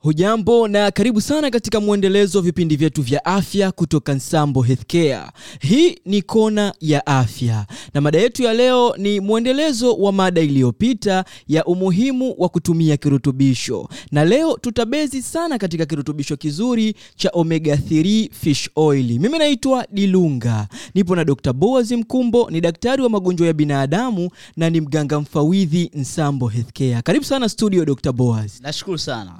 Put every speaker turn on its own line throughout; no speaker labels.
Hujambo na karibu sana katika mwendelezo wa vipindi vyetu vya afya kutoka Nsambo Healthcare. Hii ni kona ya afya na mada yetu ya leo ni mwendelezo wa mada iliyopita ya umuhimu wa kutumia kirutubisho, na leo tutabezi sana katika kirutubisho kizuri cha omega 3 fish oil. Mimi naitwa Dilunga, nipo na Dr. Boaz Mkumbo, ni daktari wa magonjwa ya binadamu na ni mganga mfawidhi Nsambo Healthcare. Karibu sana studio Dr. Boaz.
Nashukuru sana.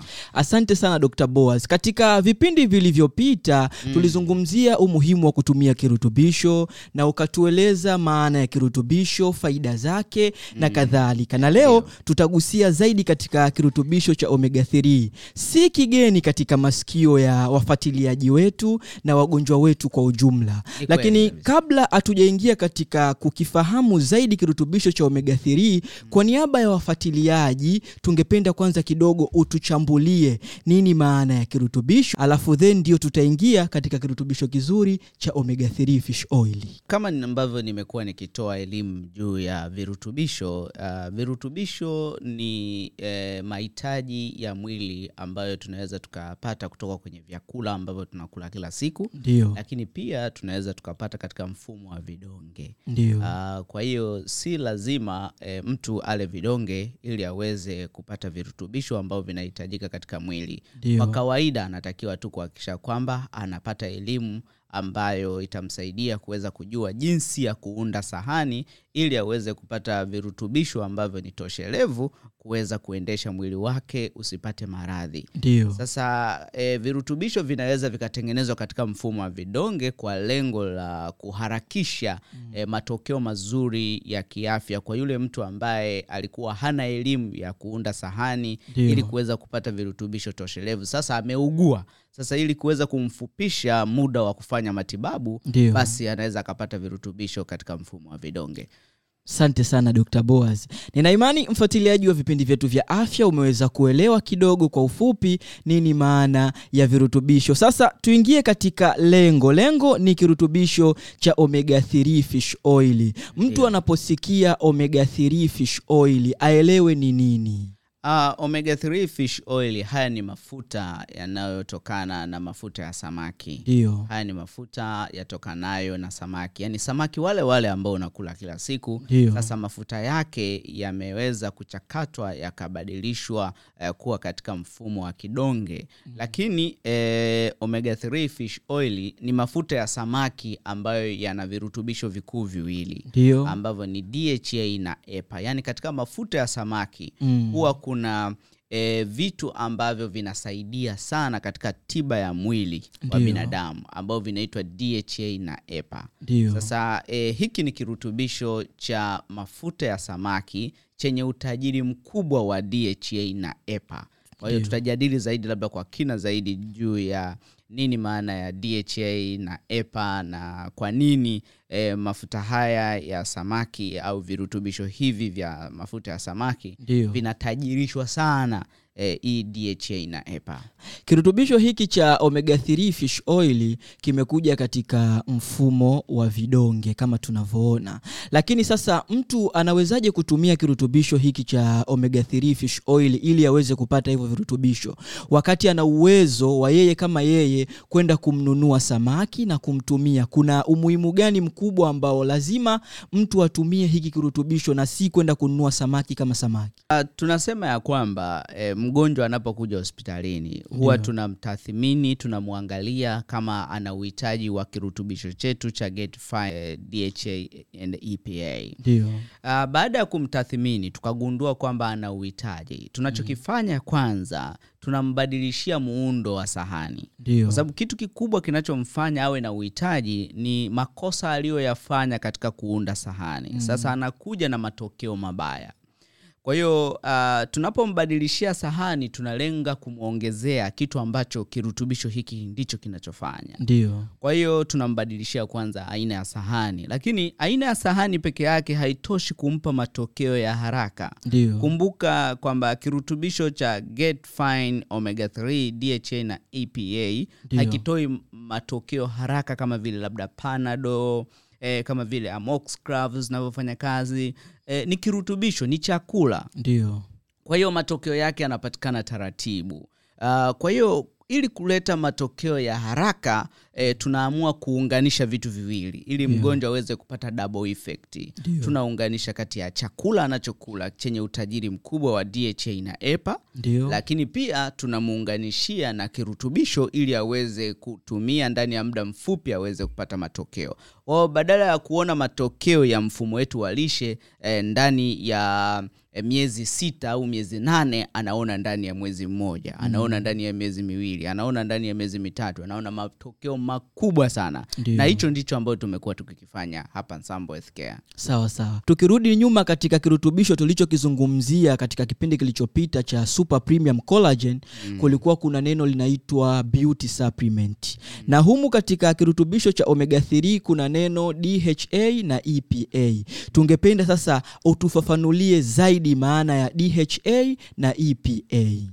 Asante sana Dr. boas Katika vipindi vilivyopita mm. tulizungumzia umuhimu wa kutumia kirutubisho na ukatueleza maana ya kirutubisho, faida zake mm. na kadhalika. Na leo tutagusia zaidi katika kirutubisho cha omega 3. Si kigeni katika masikio ya wafuatiliaji wetu na wagonjwa wetu kwa ujumla.
Ni
Lakini kabla hatujaingia katika kukifahamu zaidi kirutubisho cha omega 3, kwa niaba ya wafuatiliaji tungependa kwanza kidogo utuchambulie nini maana ya kirutubisho, alafu then ndio tutaingia katika kirutubisho kizuri cha omega 3 fish oil.
Kama ambavyo nimekuwa nikitoa elimu juu ya virutubisho, uh, virutubisho ni eh, mahitaji ya mwili ambayo tunaweza tukapata kutoka kwenye vyakula ambavyo tunakula kila siku,
Ndio,
lakini pia tunaweza tukapata katika mfumo wa vidonge.
ndio,
Uh, kwa hiyo si lazima eh, mtu ale vidonge ili aweze kupata virutubisho ambavyo vinahitajika katika mwili. Kwa kawaida anatakiwa tu kuhakikisha kwamba anapata elimu ambayo itamsaidia kuweza kujua jinsi ya kuunda sahani ili aweze kupata virutubisho ambavyo ni toshelevu kuweza kuendesha mwili wake usipate maradhi.
ndio,
Sasa e, virutubisho vinaweza vikatengenezwa katika mfumo wa vidonge kwa lengo la kuharakisha e, matokeo mazuri ya kiafya kwa yule mtu ambaye alikuwa hana elimu ya kuunda sahani
Dio.
ili kuweza kupata virutubisho toshelevu. Sasa ameugua. Sasa ili kuweza kumfupisha muda wa kufanya matibabu,
Ndiyo.
basi anaweza akapata virutubisho katika mfumo wa vidonge.
Asante sana Dr. boas Nina imani mfuatiliaji wa vipindi vyetu vya afya umeweza kuelewa kidogo kwa ufupi nini maana ya virutubisho. Sasa tuingie katika lengo. Lengo ni kirutubisho cha omega 3 fish oil. Mtu
yeah.
anaposikia omega 3 fish oil aelewe ni nini?
Uh, omega 3 fish oil, haya ni mafuta yanayotokana na mafuta ya samaki.
Dio.
Haya ni mafuta yatokanayo na samaki, yaani samaki wale wale ambao unakula kila siku.
Dio.
Sasa mafuta yake yameweza kuchakatwa yakabadilishwa eh, kuwa katika mfumo wa kidonge lakini eh, omega 3 fish oil ni mafuta ya samaki ambayo yana virutubisho vikuu viwili ambavyo ni DHA na EPA. Yaani katika mafuta ya samaki
Mm.
huwa kuna e, vitu ambavyo vinasaidia sana katika tiba ya mwili wa binadamu ambavyo vinaitwa DHA na EPA.
ndio,
Sasa e, hiki ni kirutubisho cha mafuta ya samaki chenye utajiri mkubwa wa DHA na EPA. Kwa hiyo tutajadili zaidi labda kwa kina zaidi juu ya nini maana ya DHA na EPA na kwa nini e, mafuta haya ya samaki au virutubisho hivi vya mafuta ya samaki vinatajirishwa sana e, DHA na EPA.
Kirutubisho hiki cha omega 3 fish oil kimekuja katika mfumo wa vidonge kama tunavyoona, lakini sasa mtu anawezaje kutumia kirutubisho hiki cha omega 3 fish oil ili aweze kupata hivyo virutubisho, wakati ana uwezo wa yeye kama yeye kwenda kumnunua samaki na kumtumia? Kuna umuhimu gani mkubwa ambao lazima mtu atumie hiki kirutubisho na si kwenda kununua samaki kama samaki?
Uh, tunasema ya kwamba eh, mgonjwa anapokuja hospitalini huwa
yeah.
tunamtathmini, tunamwangalia kama ana uhitaji wa kirutubisho chetu cha Get Fine, eh, DHA and EPA.
yeah.
Uh, baada ya kumtathmini tukagundua kwamba ana uhitaji, tunachokifanya kwanza tunambadilishia muundo wa sahani, kwa sababu kitu kikubwa kinachomfanya awe na uhitaji ni makosa aliyoyafanya katika kuunda sahani. Sasa anakuja na matokeo mabaya. Kwa hiyo uh, tunapombadilishia sahani tunalenga kumwongezea kitu ambacho kirutubisho hiki ndicho kinachofanya.
ndio,
Kwa hiyo tunambadilishia kwanza aina ya sahani, lakini aina ya sahani peke yake haitoshi kumpa matokeo ya haraka.
ndio,
Kumbuka kwamba kirutubisho cha Get Fine Omega 3 DHA na EPA
Dio.
hakitoi matokeo haraka kama vile labda Panadol eh, kama vile Amoxiclav zinavyofanya kazi eh, ni kirutubisho, ni chakula.
ndio.
Kwa hiyo matokeo yake yanapatikana taratibu. Uh, kwa hiyo ili kuleta matokeo ya haraka e, tunaamua kuunganisha vitu viwili ili mgonjwa aweze kupata double effect.
Dio.
Tunaunganisha kati ya chakula anachokula chenye utajiri mkubwa wa DHA na EPA
Dio.
lakini pia tunamuunganishia na kirutubisho ili aweze kutumia ndani ya muda mfupi aweze kupata matokeo. o badala ya kuona matokeo ya mfumo wetu wa lishe e, ndani ya eh, miezi sita au miezi nane, anaona ndani ya mwezi mmoja, anaona ndani ya miezi miwili, anaona ndani ya miezi mitatu, anaona matokeo makubwa sana.
Ndiyo.
Na hicho ndicho ambayo tumekuwa tukikifanya hapa Nsambo Healthcare.
sawa sawa tukirudi nyuma katika kirutubisho tulichokizungumzia katika kipindi kilichopita cha super premium collagen kulikuwa kuna neno linaitwa beauty supplement na humu katika kirutubisho cha omega 3 kuna neno dha na epa tungependa sasa utufafanulie zaidi maana ya dha na epa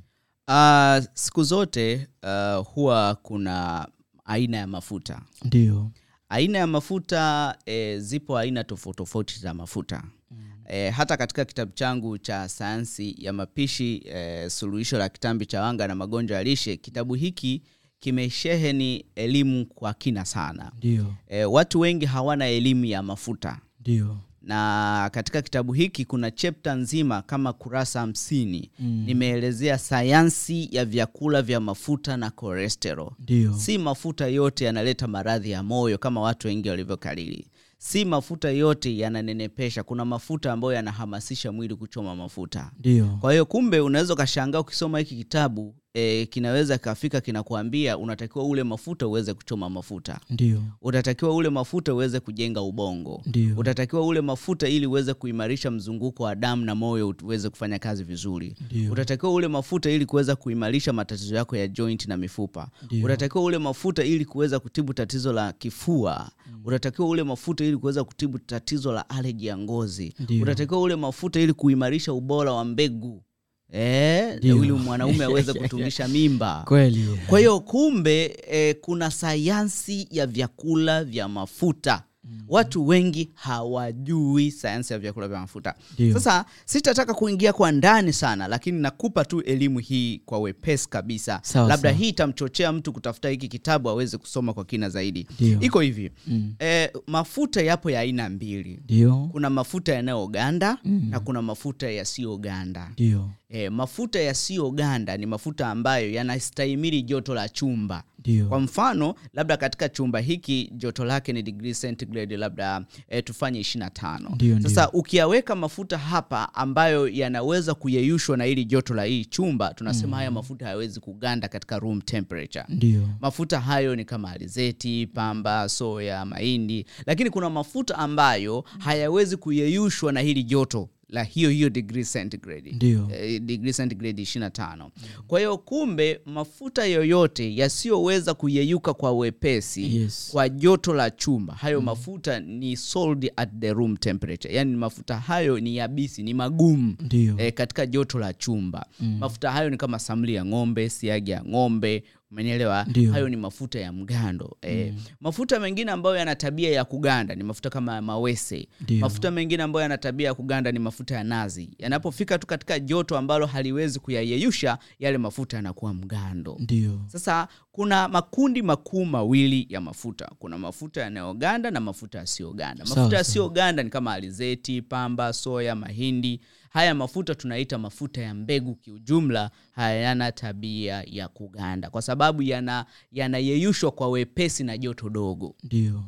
Uh, siku zote uh, huwa kuna aina ya mafuta.
Ndio.
Aina ya mafuta e, zipo aina tofauti tofauti za mafuta. E, hata katika kitabu changu cha sayansi ya mapishi e, suluhisho la kitambi cha wanga na magonjwa ya lishe kitabu hiki kimesheheni elimu kwa kina sana. E, watu wengi hawana elimu ya mafuta.
Ndio
na katika kitabu hiki kuna chepta nzima kama kurasa hamsini.
Mm.
nimeelezea sayansi ya vyakula vya mafuta na korestero
ndio.
Si mafuta yote yanaleta maradhi ya moyo kama watu wengi walivyokariri. Si mafuta yote yananenepesha. Kuna mafuta ambayo yanahamasisha mwili kuchoma mafuta.
Dio.
kwa hiyo kumbe unaweza ukashangaa ukisoma hiki kitabu e, kinaweza kafika kinakuambia unatakiwa ule mafuta uweze kuchoma mafuta.
Ndio.
Utatakiwa ule mafuta uweze kujenga ubongo.
Ndio.
Utatakiwa ule mafuta ili uweze kuimarisha mzunguko wa damu na moyo uweze kufanya kazi vizuri.
Ndiyo.
utatakiwa ule mafuta ili kuweza kuimarisha matatizo yako ya joint na mifupa.
Ndiyo.
utatakiwa ule mafuta ili kuweza kutibu tatizo la kifua. Utatakiwa ule mafuta ili kuweza kutibu tatizo la aleji ya ngozi.
Ndiyo.
utatakiwa ule mafuta ili kuimarisha ubora wa mbegu eh, ili mwanaume aweze kutungisha mimba.
Kweli.
Kwa hiyo kumbe eh, kuna sayansi ya vyakula vya mafuta. Watu wengi hawajui sayansi ya vyakula vya mafuta.
Dio.
sasa sitataka kuingia kwa ndani sana lakini nakupa tu elimu hii kwa wepesi kabisa.
Sawa,
labda
sawa.
hii itamchochea mtu kutafuta hiki kitabu aweze kusoma kwa kina zaidi. Iko hivi.
Mm.
e, mafuta yapo ya aina mbili.
Dio.
kuna mafuta yanayoganda na kuna mafuta yasiyoganda E, mafuta yasiyoganda ni mafuta ambayo yanastahimili joto la chumba. Kwa mfano labda katika chumba hiki joto lake ni degree centigrade labda e, tufanye 25.
Dio,
Sasa ukiyaweka mafuta hapa ambayo yanaweza kuyeyushwa na hili joto la hii chumba, tunasema haya mafuta hayawezi kuganda katika room temperature.
Dio.
Mafuta hayo ni kama alizeti, pamba, soya, mahindi, lakini kuna mafuta ambayo hayawezi kuyeyushwa na hili joto la hiyo hiyo degree centigrade
Ndio.
eh, degree centigrade 25. Kwa hiyo kumbe mafuta yoyote yasiyoweza kuyeyuka kwa wepesi
Yes.
kwa joto la chumba, hayo mafuta ni sold at the room temperature, yaani mafuta hayo ni yabisi, ni magumu
ndio
e, katika joto la chumba mafuta hayo ni kama samli ya ng'ombe siagi ya ng'ombe umenielewa? Hayo ni mafuta ya mgando e, mafuta mengine ambayo yana tabia ya kuganda ni mafuta kama ya mawese.
Ndio.
mafuta mengine ambayo yana tabia ya kuganda ni mafuta ya nazi. Yanapofika tu katika joto ambalo haliwezi kuyayeyusha yale mafuta yanakuwa mgando.
Ndio.
Sasa kuna makundi makuu mawili ya mafuta. Kuna mafuta yanayoganda na mafuta yasiyoganda. Mafuta yasiyoganda ni kama alizeti pamba soya mahindi haya mafuta tunaita mafuta ya mbegu kiujumla hayana tabia ya kuganda kwa sababu yana yanayeyushwa kwa wepesi na joto dogo.
Ndio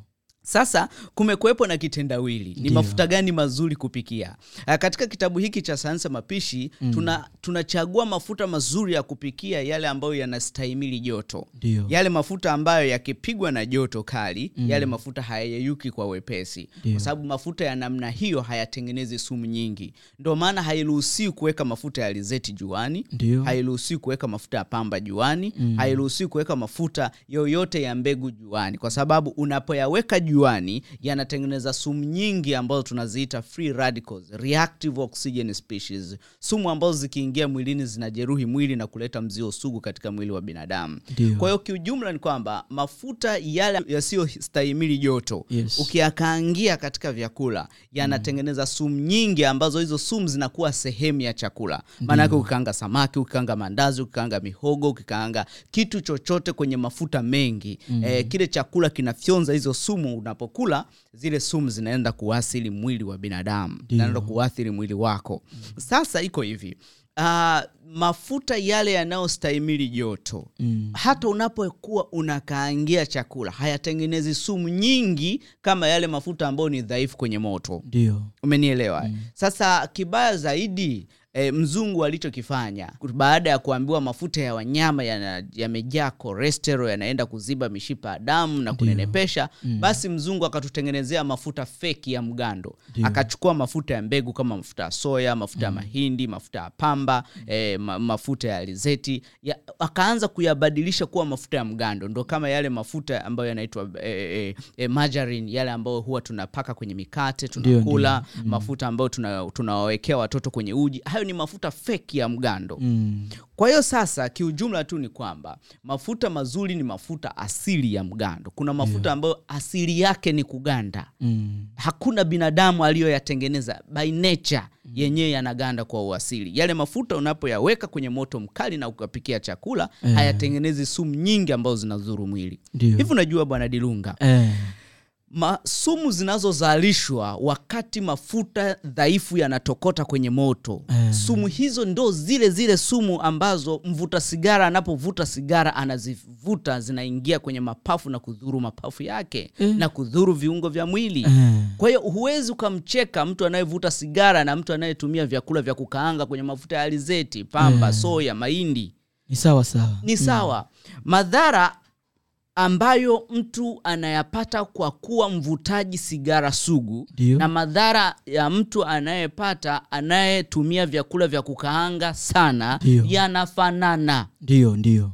sasa kumekuwepo na kitendawili. Ni mafuta gani mazuri kupikia? Ah, katika kitabu hiki cha sayansi ya mapishi tuna tunachagua mafuta mazuri ya kupikia yale ambayo yanastahimili joto.
Dio.
yale mafuta ambayo yakipigwa na joto kali yale mafuta hayayeyuki kwa wepesi. Kwa sababu mafuta ya namna hiyo hayatengenezi sumu nyingi. Ndio maana hairuhusiwi kuweka mafuta ya alizeti juani hairuhusiwi kuweka mafuta ya pamba juani hairuhusiwi kuweka mafuta yoyote ya mbegu juani. Kwa sababu unapoyaweka juani kifuani yanatengeneza sumu nyingi ambazo tunaziita free radicals, reactive oxygen species, sumu ambazo zikiingia mwilini zinajeruhi mwili na kuleta mzio sugu katika mwili wa binadamu. Kwa hiyo kiujumla ni kwamba mafuta yale yasiyostahimili joto
Yes.
ukiyakaangia katika vyakula yanatengeneza sumu nyingi ambazo hizo sumu zinakuwa sehemu ya chakula. Maanake ukikaanga samaki, ukikaanga mandazi, ukikaanga mihogo, ukikaanga kitu chochote kwenye mafuta mengi eh, kile chakula kinafyonza hizo sumu. Unapokula zile sumu zinaenda kuathiri mwili wa binadamu, zinaenda kuathiri mwili wako. Sasa iko hivi uh, mafuta yale yanayostahimili joto
Mm.
hata unapokuwa unakaangia chakula hayatengenezi sumu nyingi kama yale mafuta ambayo ni dhaifu kwenye moto
Ndio.
umenielewa sasa kibaya zaidi e, mzungu alichokifanya baada ya kuambiwa mafuta ya wanyama yamejaa yamejaa cholesterol yanaenda kuziba mishipa ya damu na kunenepesha basi mzungu akatutengenezea mafuta feki ya mgando.
Dio.
akachukua mafuta ya mbegu kama mafuta ya soya mafuta ya mahindi mafuta ya pamba e, ma, mafuta ya alizeti. Ya, akaanza kuyabadilisha kuwa mafuta ya mgando. Ndo kama yale mafuta ambayo yanaitwa e, e, e, margarine yale ambayo huwa tunapaka kwenye mikate tunakula Dio. Dio. mafuta ambayo tuna- tunawawekea watoto kwenye uji. hayo ni mafuta feki ya mgando.
Mm.
kwa hiyo sasa kiujumla tu ni kwamba mafuta mazuri ni mafuta asili ya mgando. Kuna mafuta ambayo asili yake ni kuganda.
Mm.
hakuna binadamu aliyoyatengeneza. By nature yenyewe yanaganda kwa uasili. Yale mafuta unapoyaweka kwenye moto mkali na ukapikia chakula
yeah.
hayatengenezi sumu nyingi ambazo zinazuru mwili. Hivi unajua bwana dilunga?
Eh.
Ma, sumu zinazozalishwa wakati mafuta dhaifu yanatokota kwenye moto
mm.
sumu hizo ndo zile zile sumu ambazo mvuta sigara anapovuta sigara anazivuta zinaingia kwenye mapafu na kudhuru mapafu yake
mm.
na kudhuru viungo vya mwili
mm.
kwa hiyo huwezi ukamcheka mtu anayevuta sigara na mtu anayetumia vyakula vya kukaanga kwenye mafuta ya alizeti pamba
mm.
soya mahindi
Ni sawa sawa.
ni sawa madhara ambayo mtu anayapata kwa kuwa mvutaji sigara sugu
Diyo.
na madhara ya mtu anayepata anayetumia vyakula vya kukaanga sana yanafanana.
Ndio, ndio.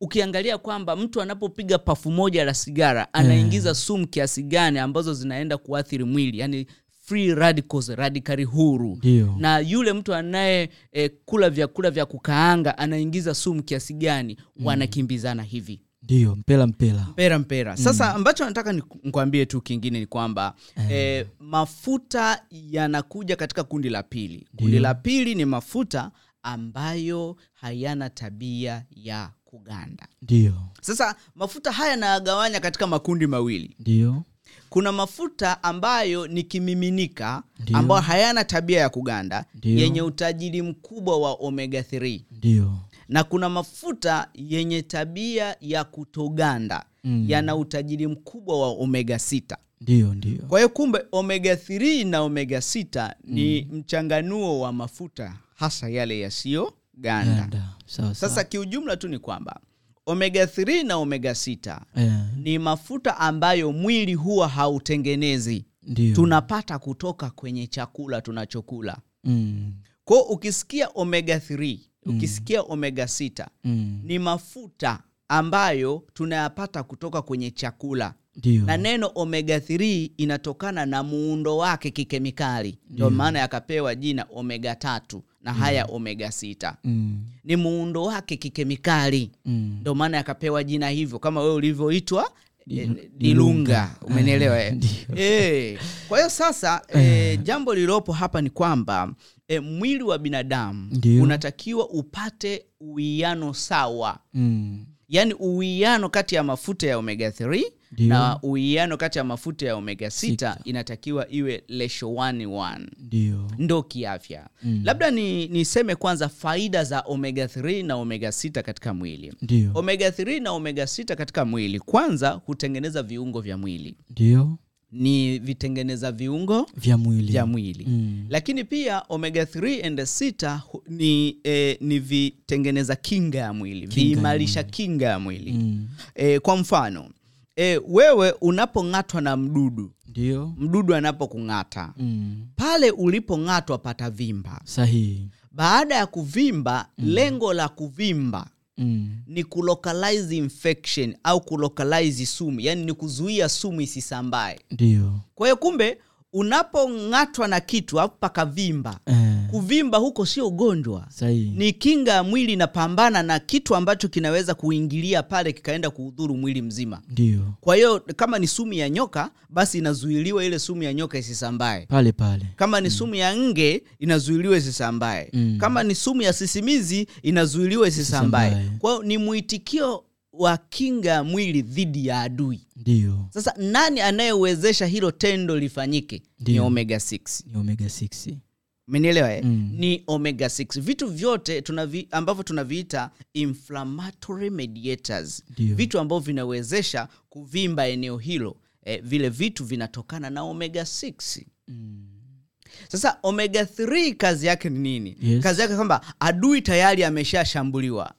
ukiangalia kwamba mtu anapopiga pafu moja la sigara anaingiza sumu kiasi gani ambazo zinaenda kuathiri mwili yani free radicals radikali huru.
Ndio.
na yule mtu anaye e, kula vyakula vya kukaanga anaingiza sumu kiasi gani? Wanakimbizana hivi
Ndio, mpela mpela.
mpera mpera sasa ambacho nataka nikuambie tu kingine ni kwamba eh, mafuta yanakuja katika kundi la pili kundi la pili ni mafuta ambayo hayana tabia ya kuganda
Ndio.
sasa mafuta haya yanayagawanya katika makundi mawili
Ndio.
kuna mafuta ambayo ni kimiminika ambayo hayana tabia ya kuganda
Dio.
yenye utajiri mkubwa wa omega 3
Ndio.
Na kuna mafuta yenye tabia ya kutoganda
Mm.
yana utajiri mkubwa wa omega 6
Ndio, ndio.
kwa hiyo kumbe omega 3 na omega 6 ni mchanganuo wa mafuta hasa yale yasiyo
Ganda. Sawa sawa.
sasa kiujumla tu ni kwamba omega 3 na omega 6
yeah.
ni mafuta ambayo mwili huwa hautengenezi
Ndiyo.
tunapata kutoka kwenye chakula tunachokula
Mm.
kwao ukisikia omega 3 ukisikia omega 6
Mm.
ni mafuta ambayo tunayapata kutoka kwenye chakula
Dio.
na neno omega 3 inatokana na muundo wake kikemikali ndio maana yakapewa jina omega tatu na haya omega 6
Mm.
ni muundo wake kikemikali
Mm.
maana yakapewa jina hivyo kama wewe ulivyoitwa eh,
Dilunga.
umenielewa e. Kwa hiyo sasa e, jambo lililopo hapa ni kwamba eh, mwili wa binadamu
Ndiyo.
unatakiwa upate uwiano sawa
Mm.
yaani uwiano kati ya mafuta ya omega 3
Ndiyo.
na uwiano kati ya mafuta ya omega 6
Sita.
inatakiwa iwe lesho 1
Ndio.
ndo kiafya
Mm.
labda ni niseme kwanza faida za omega 3 na omega 6 katika mwili
Ndiyo.
omega 3 na omega 6 katika mwili kwanza hutengeneza viungo vya mwili
Ndio.
Ni vitengeneza viungo
Vya mwili.
vya mwili
Mm.
lakini pia omega 3 and 6 ni, eh, ni vitengeneza kinga ya mwili viimarisha kinga ya mwili
Mm.
eh, kwa mfano e, wewe unapong'atwa na mdudu
Ndio.
mdudu anapokung'ata
Mm.
pale ulipong'atwa pata vimba
Sahihi.
baada ya kuvimba lengo la kuvimba
Mm.
ni kulocalize infection au kulocalize sumu yani ni kuzuia sumu isisambae
Ndio.
kwa hiyo kumbe unapong'atwa na kitu au pakavimba
Eh.
Kuvimba huko sio ugonjwa. Ni kinga ya mwili inapambana na kitu ambacho kinaweza kuingilia pale kikaenda kuudhuru mwili mzima.
Ndio.
kwa hiyo kama ni sumu ya nyoka basi inazuiliwa ile sumu ya nyoka isisambae.
Pale pale.
kama ni sumu ya nge inazuiliwa isisambae.
Mm.
kama ni sumu ya sisimizi inazuiliwa isisambae. Kwa hiyo ni mwitikio wa kinga ya mwili dhidi ya adui.
Ndio.
sasa nani anayewezesha hilo tendo lifanyike? Ni omega 6
Ni omega 6.
Umenielewa eh?
Mm.
ni omega 6 vitu vyote tunavi, ambavyo tunaviita inflammatory mediators
Dio.
vitu ambavyo vinawezesha kuvimba eneo hilo eh, vile vitu vinatokana na omega 6
Mm.
sasa omega 3 kazi yake ni nini
Yes.
kazi yake kwamba adui tayari ameshashambuliwa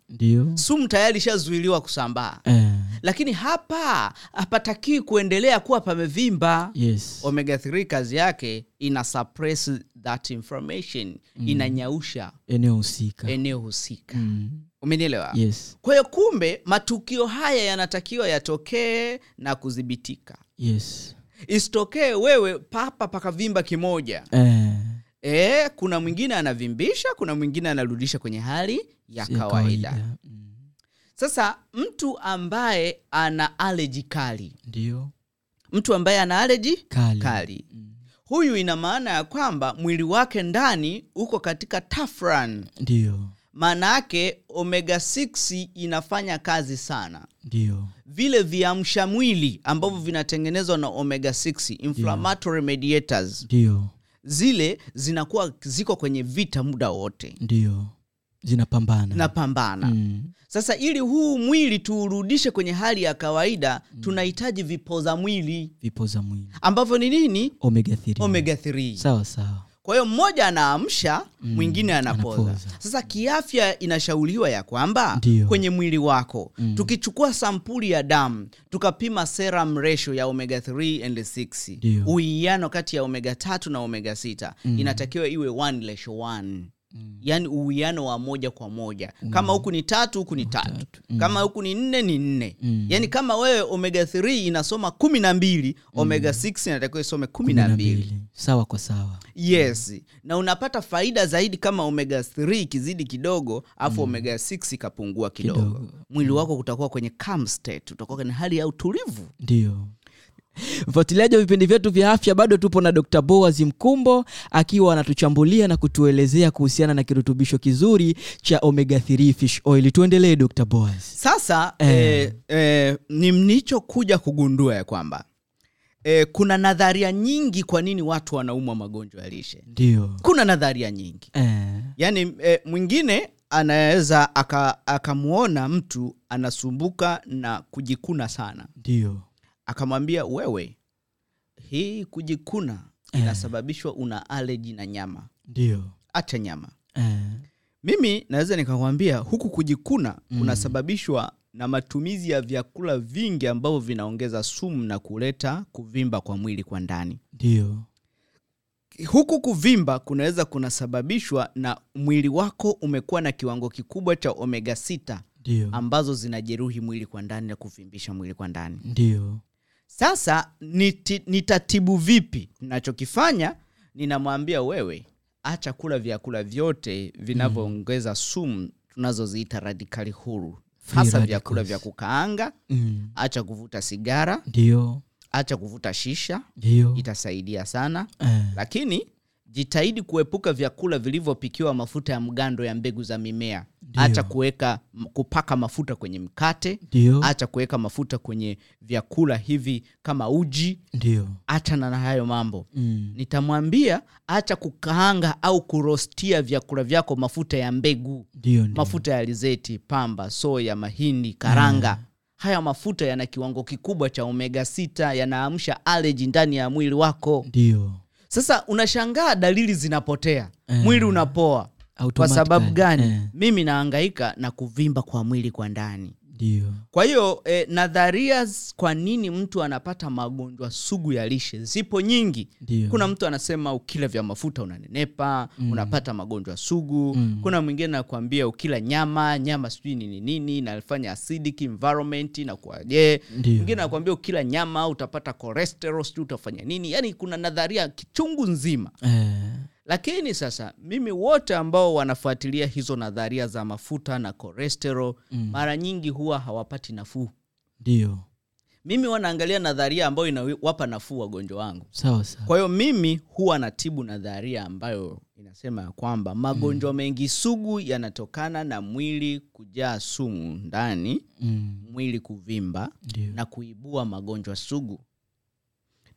sumu tayari ishazuiliwa kusambaa
Eh.
Lakini hapa hapatakii kuendelea kuwa pamevimba
Yes.
omega 3 kazi yake ina suppress that inflammation inanyausha
Eneo husika.
eneo husika
Mm.
umenielewa
Yes.
kwa hiyo kumbe matukio haya yanatakiwa yatokee na kudhibitika
Yes.
isitokee wewe papa pakavimba kimoja
Eh.
e, kuna mwingine anavimbisha kuna mwingine anarudisha kwenye hali ya
Ya
kawaida
Mm.
Sasa mtu ambaye ana aleji kali
Ndio.
mtu ambaye ana aleji
Kali.
kali
Mm.
huyu ina maana ya kwamba mwili wake ndani uko katika tafran
Ndio.
maana yake omega 6 inafanya kazi sana
Ndio.
vile viamsha mwili ambavyo vinatengenezwa na omega 6 inflammatory mediators
Ndio.
zile zinakuwa ziko kwenye vita muda wote
Ndio. Zinapambana.
napambana
Mm.
sasa ili huu mwili tuurudishe kwenye hali ya kawaida tunahitaji vipoza mwili
Vipoza mwili.
ambavyo ni nini
Omega 3.
omega 3
Sawa sawa.
kwa hiyo mmoja anaamsha mwingine anapoza.
anapoza.
sasa kiafya inashauriwa ya kwamba
Ndiyo.
kwenye mwili wako tukichukua sampuli ya damu tukapima serum ratio ya omega 3 and 6
Ndio.
uwiano kati ya omega 3 na omega 6 inatakiwa iwe 1 ratio 1 yaani uwiano wa moja kwa moja. Kama huku ni tatu huku ni tatu.
tatu.
kama huku ni nne ni nne.
Mm.
yaani kama wewe omega 3 inasoma kumi na mbili omega 6 inatakiwa isome kumi na mbili.
Sawa kwa sawa.
yes. Na unapata faida zaidi kama omega 3 ikizidi kidogo afu omega 6 ikapungua kidogo,
Kidogo.
mwili wako utakuwa kwenye calm state utakuwa kwenye hali ya utulivu.
Ndio. Mfuatiliaji wa vipindi vyetu vya afya, bado tupo na Dr. Boaz Mkumbo akiwa anatuchambulia na kutuelezea kuhusiana na kirutubisho kizuri cha omega 3 fish oil. Tuendelee Dr. Boaz.
sasa
Eh.
eh. Eh, ni mnichokuja kugundua ya kwamba eh, kuna nadharia nyingi kwa nini watu wanaumwa magonjwa ya lishe
Ndio.
kuna nadharia nyingi
Eh.
yaani eh, mwingine anaweza aka- akamwona mtu anasumbuka na kujikuna sana
Ndio.
Akamwambia wewe hii kujikuna
Eh.
inasababishwa una aleji na nyama
Ndio.
acha nyama
Eh.
mimi naweza nikakwambia huku kujikuna kunasababishwa na matumizi ya vyakula vingi ambavyo vinaongeza sumu na kuleta kuvimba kwa mwili kwa ndani
Ndio.
huku kuvimba kunaweza kunasababishwa na mwili wako umekuwa na kiwango kikubwa cha omega 6
Ndio.
ambazo zinajeruhi mwili kwa ndani na kuvimbisha mwili kwa ndani
Ndio.
Sasa niti, nitatibu vipi nachokifanya ninamwambia wewe acha kula vyakula vyote vinavyoongeza sumu tunazoziita radikali huru hasa vyakula vya kukaanga
Mm.
acha kuvuta sigara
Ndio.
acha kuvuta shisha
Ndio.
itasaidia sana
Eh.
lakini jitahidi kuepuka vyakula vilivyopikiwa mafuta ya mgando ya mbegu za mimea
Ndio.
acha kuweka kupaka mafuta kwenye mkate acha kuweka mafuta kwenye vyakula hivi kama uji
Ndio.
achana na hayo mambo
Mm.
nitamwambia acha kukaanga au kurostia vyakula vyako mafuta ya mbegu.
Ndio.
mafuta ya alizeti pamba soya mahindi karanga haya mafuta yana kiwango kikubwa cha omega 6 yanaamsha aleji ndani ya mwili wako
Ndio.
sasa unashangaa dalili zinapotea
Eh.
mwili unapoa kwa sababu gani
Eh.
mimi naangaika na kuvimba kwa mwili kwa ndani
Dio.
kwa hiyo eh, nadharia kwa nini mtu anapata magonjwa sugu ya lishe zipo nyingi
Dio.
kuna mtu anasema ukila vya mafuta unanenepa mm. unapata magonjwa sugu
Mm.
kuna mwingine anakuambia ukila nyama nyama sijui nini nini inafanya acidic environment na kuaje mwingine anakuambia ukila nyama utapata cholesterol sijui utafanya nini yaani kuna nadharia kichungu nzima
eh,
lakini sasa mimi wote ambao wanafuatilia hizo nadharia za mafuta na cholesterol
Mm.
mara nyingi huwa hawapati nafuu
ndio
mimi wanaangalia nadharia ambayo inawapa nafuu wagonjwa wangu
sawa sawa
kwa hiyo mimi huwa natibu nadharia ambayo inasema ya kwamba magonjwa mengi sugu yanatokana na mwili kujaa sumu ndani
mm.
mwili kuvimba
Ndiyo.
na kuibua magonjwa sugu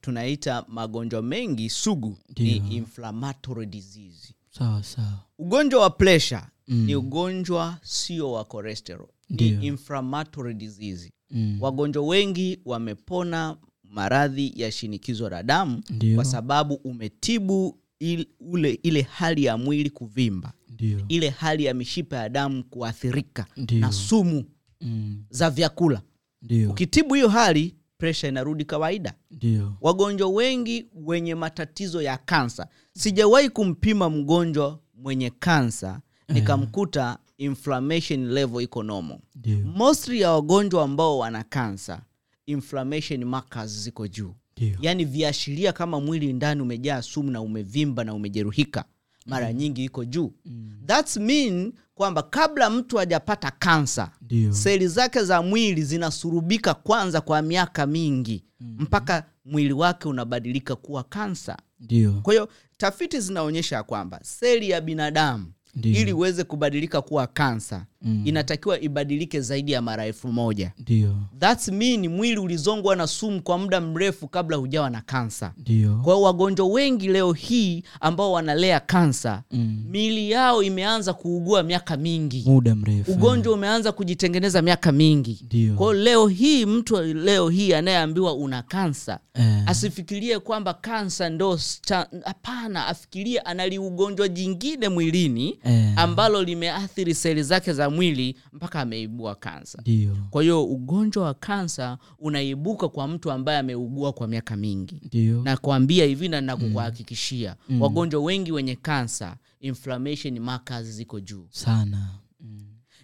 tunaita magonjwa mengi sugu ni inflammatory disease.
Sawa sawa.
Ugonjwa wa pressure
Mm.
ni ugonjwa sio wa cholesterol ni inflammatory disease.
Mm.
wagonjwa wengi wamepona maradhi ya shinikizo la damu kwa sababu umetibu il, ule ile hali ya mwili kuvimba.
Ndio.
Ile hali ya mishipa ya damu kuathirika
Ndio.
na sumu
mm.
za vyakula.
Ndio.
Ukitibu hiyo hali presha inarudi kawaida.
Ndio.
Wagonjwa wengi wenye matatizo ya kansa sijawahi kumpima mgonjwa mwenye kansa nikamkuta inflammation level iko
nomo
mostly ya wagonjwa ambao wana kansa inflammation markers ziko juu. Yaani viashiria kama mwili ndani umejaa sumu na umevimba na umejeruhika mara nyingi iko juu.
Mm.
thats mean kwamba kabla mtu hajapata kansa seli zake za mwili zinasurubika kwanza kwa miaka mingi mpaka mwili wake unabadilika kuwa kansa kwa hiyo tafiti zinaonyesha kwamba seli ya binadamu
Ndiyo.
ili iweze kubadilika kuwa kansa
Mm.
inatakiwa ibadilike zaidi ya mara elfu moja. Thats mean mwili ulizongwa na sumu kwa muda mrefu kabla hujawa na kansa kwa hiyo wagonjwa wengi leo hii ambao wanalea kansa
mm.
miili yao imeanza kuugua miaka mingi.
Muda mrefu.
Ugonjwa umeanza kujitengeneza miaka mingi.
Ndio.
Kwa hiyo leo hii mtu leo hii anayeambiwa una kansa
eh,
asifikirie kwamba kansa ndo hapana afikirie anali ugonjwa jingine mwilini
eh,
ambalo limeathiri seli zake za mwili mpaka ameibua kansa kwa hiyo ugonjwa wa kansa unaibuka kwa mtu ambaye ameugua kwa miaka mingi. Nakwambia hivi na nakukuhakikishia. Wagonjwa wengi wenye kansa inflammation markers ziko juu.
Sana. mm.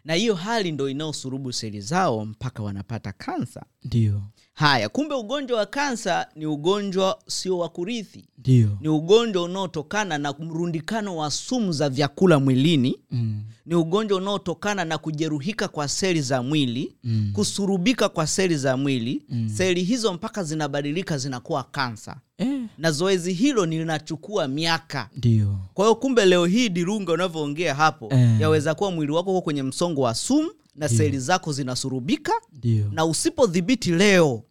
Na hiyo hali ndo inayosurubu seli zao mpaka wanapata kansa.
Ndio.
Haya kumbe ugonjwa wa kansa ni ugonjwa sio wa kurithi.
Ndio.
Ni ugonjwa unaotokana na mrundikano wa sumu za vyakula mwilini.
Mm.
ni ugonjwa unaotokana na kujeruhika kwa seli za mwili
Mm.
kusurubika kwa seli za mwili.
Mm.
seli hizo mpaka zinabadilika zinakuwa kansa.
Eh,
na zoezi hilo linachukua miaka.
Ndio.
Kwa hiyo kumbe leo hii dirunga unavyoongea hapo
Eh.
yaweza kuwa mwili wako uko kwenye msongo wa sumu na seli zako zinasurubika
Dio.
na usipodhibiti leo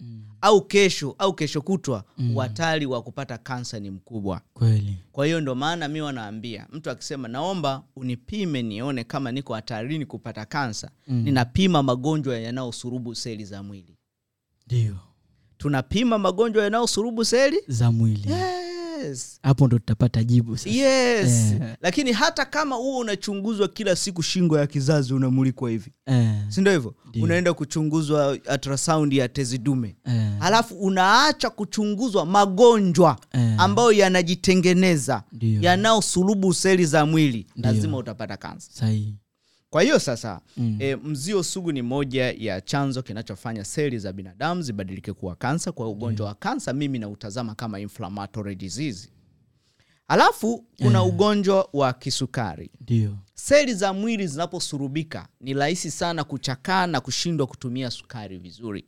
au kesho au kesho kutwa uhatari wa kupata kansa ni mkubwa.
Kweli.
Kwa hiyo ndo maana mi wanaambia mtu akisema naomba unipime nione kama niko hatarini kupata kansa
Mm.
ninapima magonjwa yanayosurubu seli za mwili.
Ndio
tunapima magonjwa yanayosurubu seli?
Za mwili.
Yes.
hapo ndo tutapata jibu sasa.
Yes.
Eh.
lakini hata kama huo unachunguzwa kila siku shingo ya kizazi unamulikwa hivi.
Eh,
sindo hivyo? Unaenda kuchunguzwa ultrasound ya tezi dume
eh,
alafu unaacha kuchunguzwa magonjwa
Eh.
ambayo yanajitengeneza yanayosurubu seli za mwili.
Ndio.
lazima utapata kansa.
Sahihi
kwa hiyo sasa
Mm.
e, mzio sugu ni moja ya chanzo kinachofanya seli za binadamu zibadilike kuwa kansa. Kwa ugonjwa ugonjwa wa kansa mimi nautazama kama inflammatory disease. Halafu kuna ugonjwa wa kisukari.
Ndio.
Seli za mwili zinaposurubika ni rahisi sana kuchakaa na kushindwa kutumia sukari vizuri.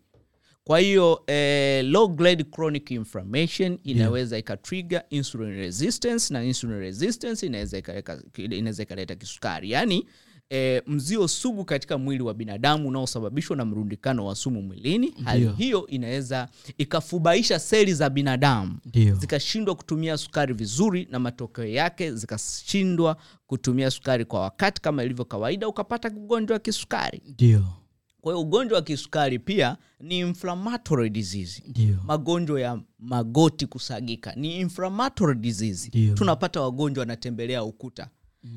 Kwa hiyo eh, low grade chronic inflammation inaweza ikatrigger insulin resistance na insulin resistance inaweza ikaleta kisukari. Yaani eh, mzio sugu katika mwili wa binadamu unaosababishwa na mrundikano wa sumu mwilini. Hali hiyo inaweza ikafubaisha seli za binadamu. Zikashindwa kutumia sukari vizuri na matokeo yake zikashindwa kutumia sukari kwa wakati kama ilivyo kawaida ukapata ugonjwa wa kisukari.
Ndio.
Kwa hiyo ugonjwa wa kisukari pia ni inflammatory disease. Magonjwa ya magoti kusagika ni inflammatory disease.
Dio.
tunapata wagonjwa wanatembelea ukuta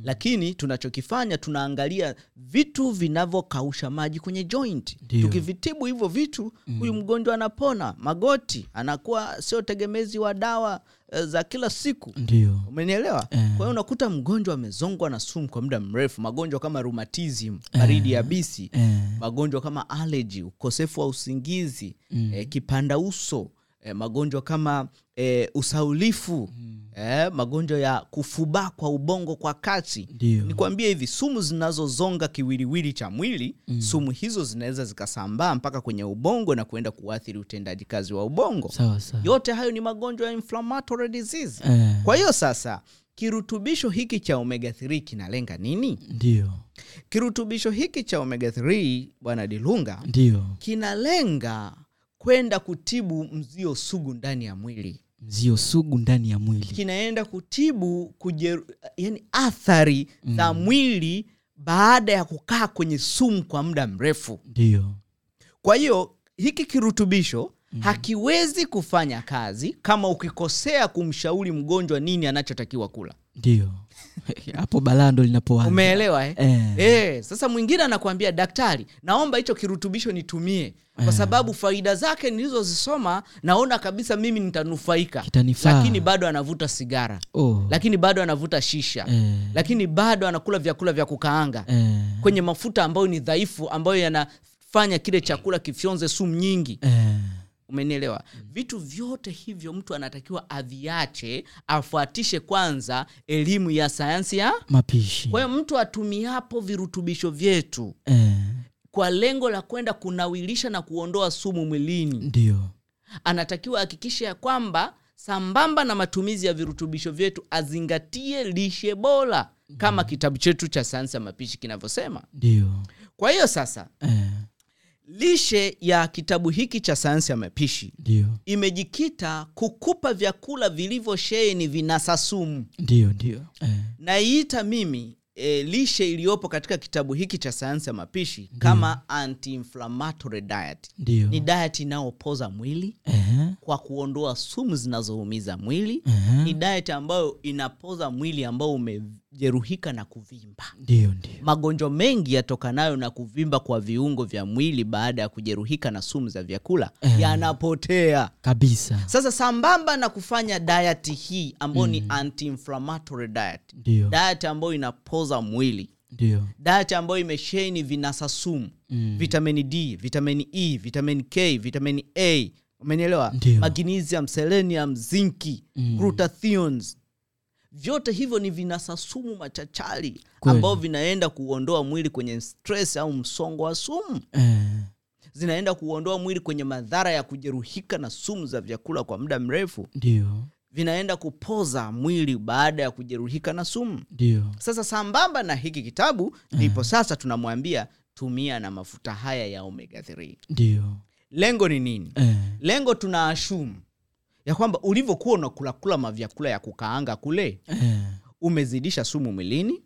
lakini tunachokifanya tunaangalia vitu vinavyokausha maji kwenye joint.
Dio.
tukivitibu hivyo vitu huyu mgonjwa anapona. Magoti anakuwa sio tegemezi wa dawa eh, za kila siku.
Ndio.
Umenielewa?
Eh.
kwa hiyo unakuta mgonjwa amezongwa na sumu kwa muda mrefu. Magonjwa kama rheumatism baridi yabisi.
Eh,
magonjwa kama allergy ukosefu wa usingizi
Mm.
eh, kipanda uso eh, magonjwa kama eh, usaulifu eh, magonjwa ya kufubaa kwa ubongo kwa kasi. Nikwambie hivi sumu zinazozonga kiwiliwili cha mwili sumu hizo zinaweza zikasambaa mpaka kwenye ubongo na kuenda kuathiri utendaji kazi wa ubongo.
Sawa sawa.
Yote hayo ni magonjwa ya inflammatory disease.
Eh,
kwa hiyo sasa kirutubisho hiki cha omega 3 kinalenga nini?
Ndio.
Kirutubisho hiki cha omega 3 bwana dilunga
ndio.
kinalenga kwenda kutibu mzio sugu ndani ya mwili
mzio sugu ndani ya mwili.
Kinaenda kutibu kujeru, yani athari za mwili baada ya kukaa kwenye sumu kwa muda mrefu.
Ndio.
Kwa hiyo hiki kirutubisho hakiwezi kufanya kazi kama ukikosea kumshauri mgonjwa nini anachotakiwa kula.
Ndio. Hapo balaa ndo linapoanza.
Umeelewa eh?
eh,
Eh, sasa mwingine anakuambia daktari naomba hicho kirutubisho nitumie kwa sababu faida zake nilizozisoma naona kabisa mimi nitanufaika.
Kitanifaa.
lakini bado anavuta sigara.
Oh,
lakini bado anavuta shisha.
Eh,
lakini bado anakula vyakula vya kukaanga.
Eh,
kwenye mafuta ambayo ni dhaifu ambayo yanafanya kile chakula kifyonze sumu nyingi.
Eh,
umenielewa? Vitu vyote hivyo mtu anatakiwa aviache afuatishe kwanza elimu ya sayansi ya
mapishi.
Kwa hiyo mtu atumiapo virutubisho vyetu
eh,
kwa lengo la kwenda kunawilisha na kuondoa sumu mwilini
ndio.
anatakiwa ahakikishe ya kwamba sambamba na matumizi ya virutubisho vyetu azingatie lishe bora kama kitabu chetu cha sayansi ya mapishi kinavyosema.
Ndio.
Kwa hiyo sasa
eh,
lishe ya kitabu hiki cha sayansi ya mapishi
ndio.
imejikita kukupa vyakula vilivyosheheni vinasa sumu
ndio ndio. Eh,
naiita mimi e, lishe iliyopo katika kitabu hiki cha sayansi ya mapishi kama anti-inflammatory diet.
Ndiyo.
ni diet inayopoza mwili
eh,
kwa kuondoa sumu zinazoumiza mwili.
Eh,
ni diet ambayo inapoza mwili ambao umejeruhika na kuvimba.
Ndio ndio
magonjwa mengi yatokanayo na kuvimba kwa viungo vya mwili baada ya kujeruhika na sumu za vyakula
Eh.
yanapotea.
Kabisa.
Sasa sambamba na kufanya diet hii ambayo ni anti-inflammatory diet.
Ndio
diet ambayo inapoza mwili.
Ndio
diet ambayo imesheni vinasa sumu.
Mm.
vitamini d vitamini e vitamini k vitamini a. Umenielewa? Magnesium selenium zinki
Mm.
glutathions vyote hivyo ni vinasa sumu machachari ambao vinaenda kuondoa mwili kwenye stress au msongo wa sumu.
Eh,
zinaenda kuondoa mwili kwenye madhara ya kujeruhika na sumu za vyakula kwa muda mrefu.
Ndio.
Vinaenda kupoza mwili baada ya kujeruhika na sumu.
Ndio.
Sasa sambamba na hiki kitabu ndipo sasa tunamwambia tumia na mafuta haya ya omega 3
ndio.
Lengo ni nini?
Eh,
lengo tuna ashumu ya kwamba ulivyokuwa unakulakula mavyakula ya kukaanga kule
eh,
umezidisha sumu mwilini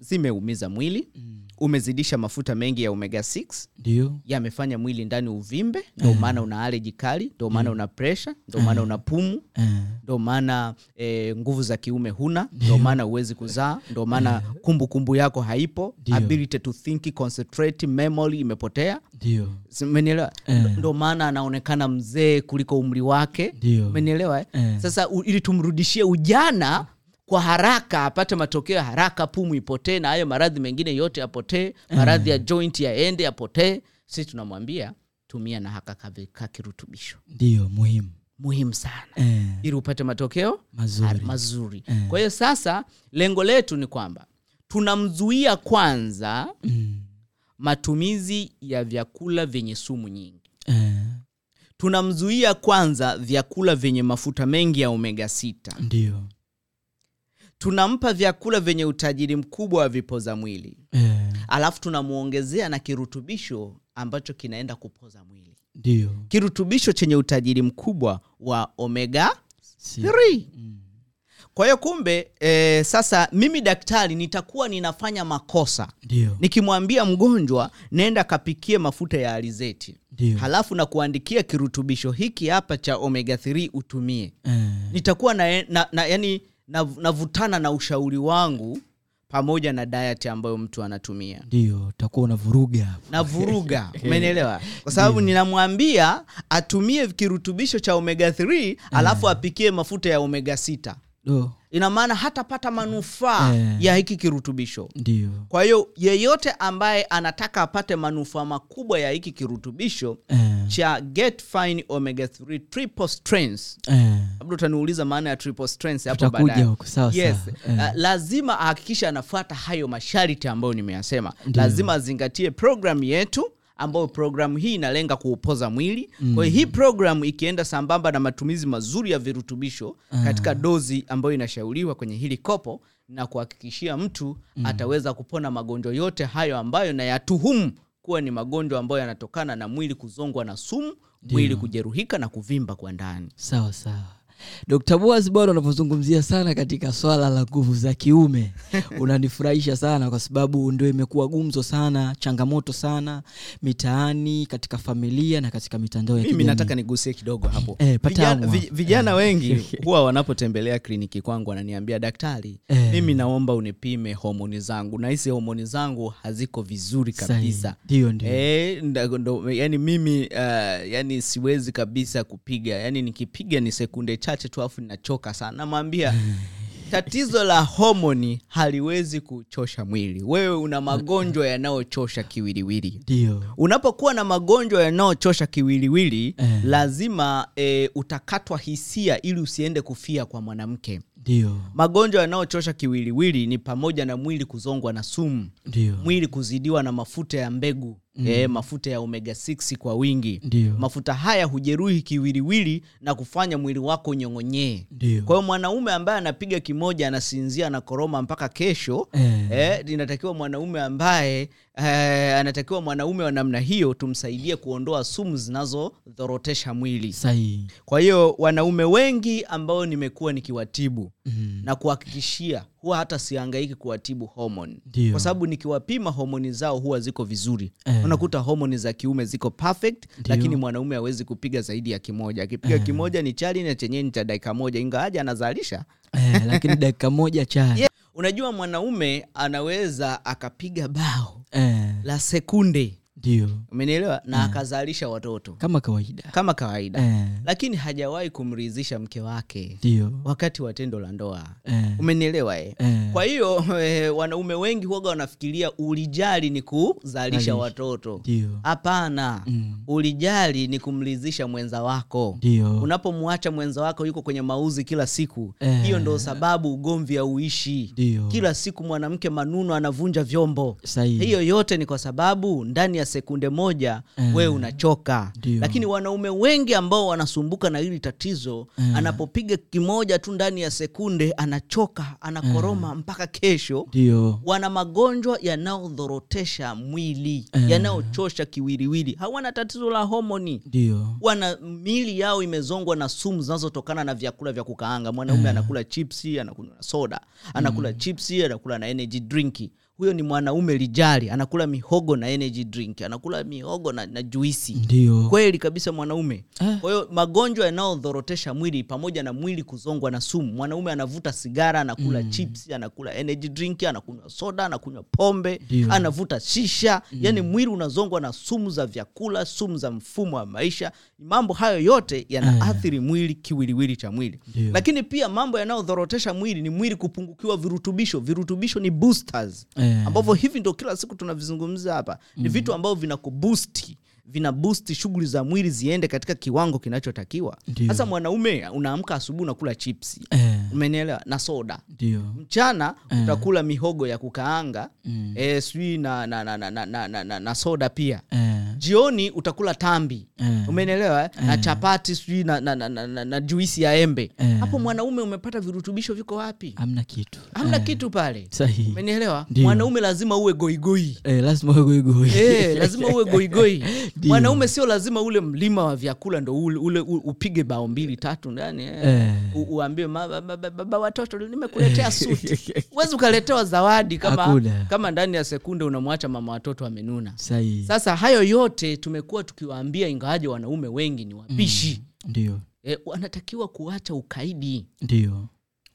zimeumiza mwili
Mm.
Umezidisha mafuta mengi ya omega 6
ndio.
yamefanya mwili ndani uvimbe ndo maana una aleji kali ndo maana una presha ndo maana una pumu
eh,
ndo maana e, nguvu za kiume huna ndo maana huwezi kuzaa ndo maana kumbukumbu yako haipo.
Ndio.
ability to think concentrate memory imepotea.
Ndio.
Umenielewa?
Eh.
ndo maana anaonekana mzee kuliko umri wake.
Ndio.
Umenielewa eh?
Eh.
sasa u, ili tumrudishie ujana kwa haraka apate matokeo ya haraka pumu ipotee na hayo maradhi mengine yote yapotee maradhi ya joint yaende yapotee. Sisi tunamwambia tumia na haka kakirutubisho
ndio muhimu.
Muhimu sana.
Eh,
ili upate matokeo
mazuri.
mazuri.
Eh.
kwa hiyo sasa lengo letu ni kwamba tunamzuia kwanza
mm,
matumizi ya vyakula vyenye sumu nyingi.
Eh,
tunamzuia kwanza vyakula vyenye mafuta mengi ya omega 6
ndio
tunampa vyakula vyenye utajiri mkubwa wa vipoza mwili.
Yeah.
alafu tunamwongezea na kirutubisho ambacho kinaenda kupoza mwili.
Ndio.
Kirutubisho chenye utajiri mkubwa wa omega
si,
3
mm,
kwa hiyo kumbe e, sasa mimi daktari nitakuwa ninafanya makosa. Nikimwambia mgonjwa nenda kapikie mafuta ya alizeti.
Dio.
halafu na kuandikia kirutubisho hiki hapa cha omega 3 utumie.
Eh,
nitakuwa na, na, na yani nav- navutana na ushauri wangu pamoja na diet ambayo mtu anatumia.
Ndio takuwa unavuruga hapo.
na vuruga umenielewa? Kwa sababu ninamwambia atumie kirutubisho cha omega 3 alafu apikie mafuta ya omega 6
Do,
ina maana hatapata manufaa
yeah.
ya hiki kirutubisho
Ndiyo.
kwa hiyo yeyote ambaye anataka apate manufaa makubwa ya hiki kirutubisho
yeah.
cha get fine omega 3 triple strengths
yeah.
labda utaniuliza maana ya triple strengths hapo baadaye yes
yeah.
uh,
eh,
lazima ahakikishe anafuata hayo masharti ambayo nimeyasema lazima azingatie programu yetu ambayo programu hii inalenga kuupoza mwili. Kwa hiyo hii programu ikienda sambamba na matumizi mazuri ya virutubisho katika dozi ambayo inashauriwa kwenye hili kopo na kuhakikishia mtu ataweza kupona magonjwa yote hayo ambayo nayatuhumu kuwa ni magonjwa ambayo yanatokana na mwili kuzongwa na sumu mwili kujeruhika na kuvimba kwa ndani.
Sawa sawa Dr. Boaz bwana, unapozungumzia sana katika swala la nguvu za kiume unanifurahisha sana kwa sababu ndio imekuwa gumzo sana changamoto sana mitaani katika familia na katika mitandao ya
mimi nataka nigusie kidogo hapo.
Eh, patamu.
Vijana, vijana wengi huwa wanapotembelea kliniki kwangu wananiambia daktari
Eh.
mimi naomba unipime homoni zangu. Na hisi homoni zangu haziko vizuri kabisa.
Ndio ndio.
Eh, yani mimi uh, yani siwezi kabisa kupiga. Yani nikipiga ni sekunde chache tu alafu ninachoka sana. Namwambia tatizo la homoni haliwezi kuchosha mwili. Wewe una magonjwa yanayochosha kiwiliwili.
Ndio.
Unapokuwa na magonjwa yanayochosha kiwiliwili
Eh.
lazima e, utakatwa hisia ili usiende kufia kwa mwanamke.
Ndio.
Magonjwa yanayochosha kiwiliwili ni pamoja na mwili kuzongwa na sumu.
Dio.
mwili kuzidiwa na mafuta ya mbegu mm. e, mafuta ya omega 6 kwa wingi
Ndiyo.
mafuta haya hujeruhi kiwiliwili na kufanya mwili wako unyong'onyee
ndio
kwa hiyo mwanaume ambaye anapiga kimoja anasinzia na koroma mpaka kesho
Eh.
E, inatakiwa mwanaume ambaye eh, anatakiwa mwanaume wa namna hiyo tumsaidie kuondoa sumu zinazodhorotesha mwili
Sahi.
kwa hiyo wanaume wengi ambao nimekuwa nikiwatibu
mm.
na kuhakikishia huwa hata siangaiki kuwatibu homoni kwa sababu nikiwapima homoni zao huwa ziko vizuri.
Eh.
unakuta homoni za kiume ziko perfect
Ndio.
lakini mwanaume hawezi kupiga zaidi ya kimoja. Akipiga kimoja ni chali na chenyewe ni cha dakika moja ingawaja anazalisha.
Eh, lakini dakika moja chali.
Yeah. unajua mwanaume anaweza akapiga bao
eh,
la sekunde
ndio.
Umenielewa? Na akazalisha watoto.
Kama kawaida.
Kama kawaida.
Yeah.
lakini hajawahi kumridhisha mke wake
ndio.
wakati wa tendo la ndoa.
Yeah.
umenielewa eh?
eh,
kwa hiyo wanaume wengi huaga wanafikiria ulijali ni kuzalisha
Zalisha.
watoto. Hapana.
Mm.
ulijali ni kumridhisha mwenza wako. Unapomwacha mwenza wako yuko kwenye mauzi kila siku
yeah.
hiyo ndo sababu ugomvi hauishi. Kila siku mwanamke manuno anavunja vyombo. Hiyo yote ni kwa sababu ndani ya sekunde moja
Eh.
wewe unachoka
Dio.
lakini wanaume wengi ambao wanasumbuka na hili tatizo
Eh.
anapopiga kimoja tu ndani ya sekunde anachoka anakoroma mpaka kesho
Dio.
wana magonjwa yanayodhorotesha mwili
Eh.
yanayochosha kiwiliwili hawana tatizo la homoni
Dio.
wana mili yao imezongwa na sumu zinazotokana na vyakula vya kukaanga mwanaume anakula chipsi anakunywa soda anakula chipsi anakula na energy drink huyo ni mwanaume lijali anakula mihogo na energy drink anakula mihogo na, na juisi
ndio
kweli kabisa mwanaume
eh.
kwa hiyo magonjwa yanayodhorotesha mwili pamoja na mwili kuzongwa na sumu mwanaume anavuta sigara anakula mm. chips anakula energy drink anakunywa soda anakunywa pombe
Ndio.
anavuta shisha mm. yani mwili unazongwa na sumu za vyakula sumu za mfumo wa maisha mambo hayo yote yanaathiri mwili kiwiliwili cha mwili
Ndio.
lakini pia mambo yanayodhorotesha mwili ni mwili kupungukiwa virutubisho virutubisho ni boosters
Eh yeah.
ambavyo hivi ndo kila siku tunavizungumza hapa mm. ni mm-hmm. vitu ambavyo vinakubusti vina boost shughuli za mwili ziende katika kiwango kinachotakiwa sasa mwanaume unaamka asubuhi unakula chipsi
eh.
umenielewa na soda
Dio.
mchana eh. utakula mihogo ya kukaanga
mm.
eh, sijui na, na, na, na, na, na, na, na soda pia
eh
jioni utakula tambi.
Eh.
umenielewa eh? na chapati sijui na, na, na, na, na, na juisi ya embe.
Eh.
hapo mwanaume umepata virutubisho viko wapi?
Hamna kitu.
Hamna
eh,
kitu pale. Umenielewa? Mwanaume lazima uwe goigoi.
Eh, lazima ugoigoi
Eh, lazima uwe goigoi. Mwanaume sio lazima ule mlima wa vyakula ndo ule, ule u- upige bao mbili tatu ndani eh.
Eh.
Uambie "Ma- ba- ba- ba- baba watoto nimekuletea suti. Huwezi ukaletewa zawadi kama, kama ndani ya sekunde unamwacha mama watoto amenuna. Sasa hayo yote tumekuwa tukiwaambia ingawaje wanaume wengi ni wapishi.
Ndio.
E, wanatakiwa kuacha ukaidi.
Ndio.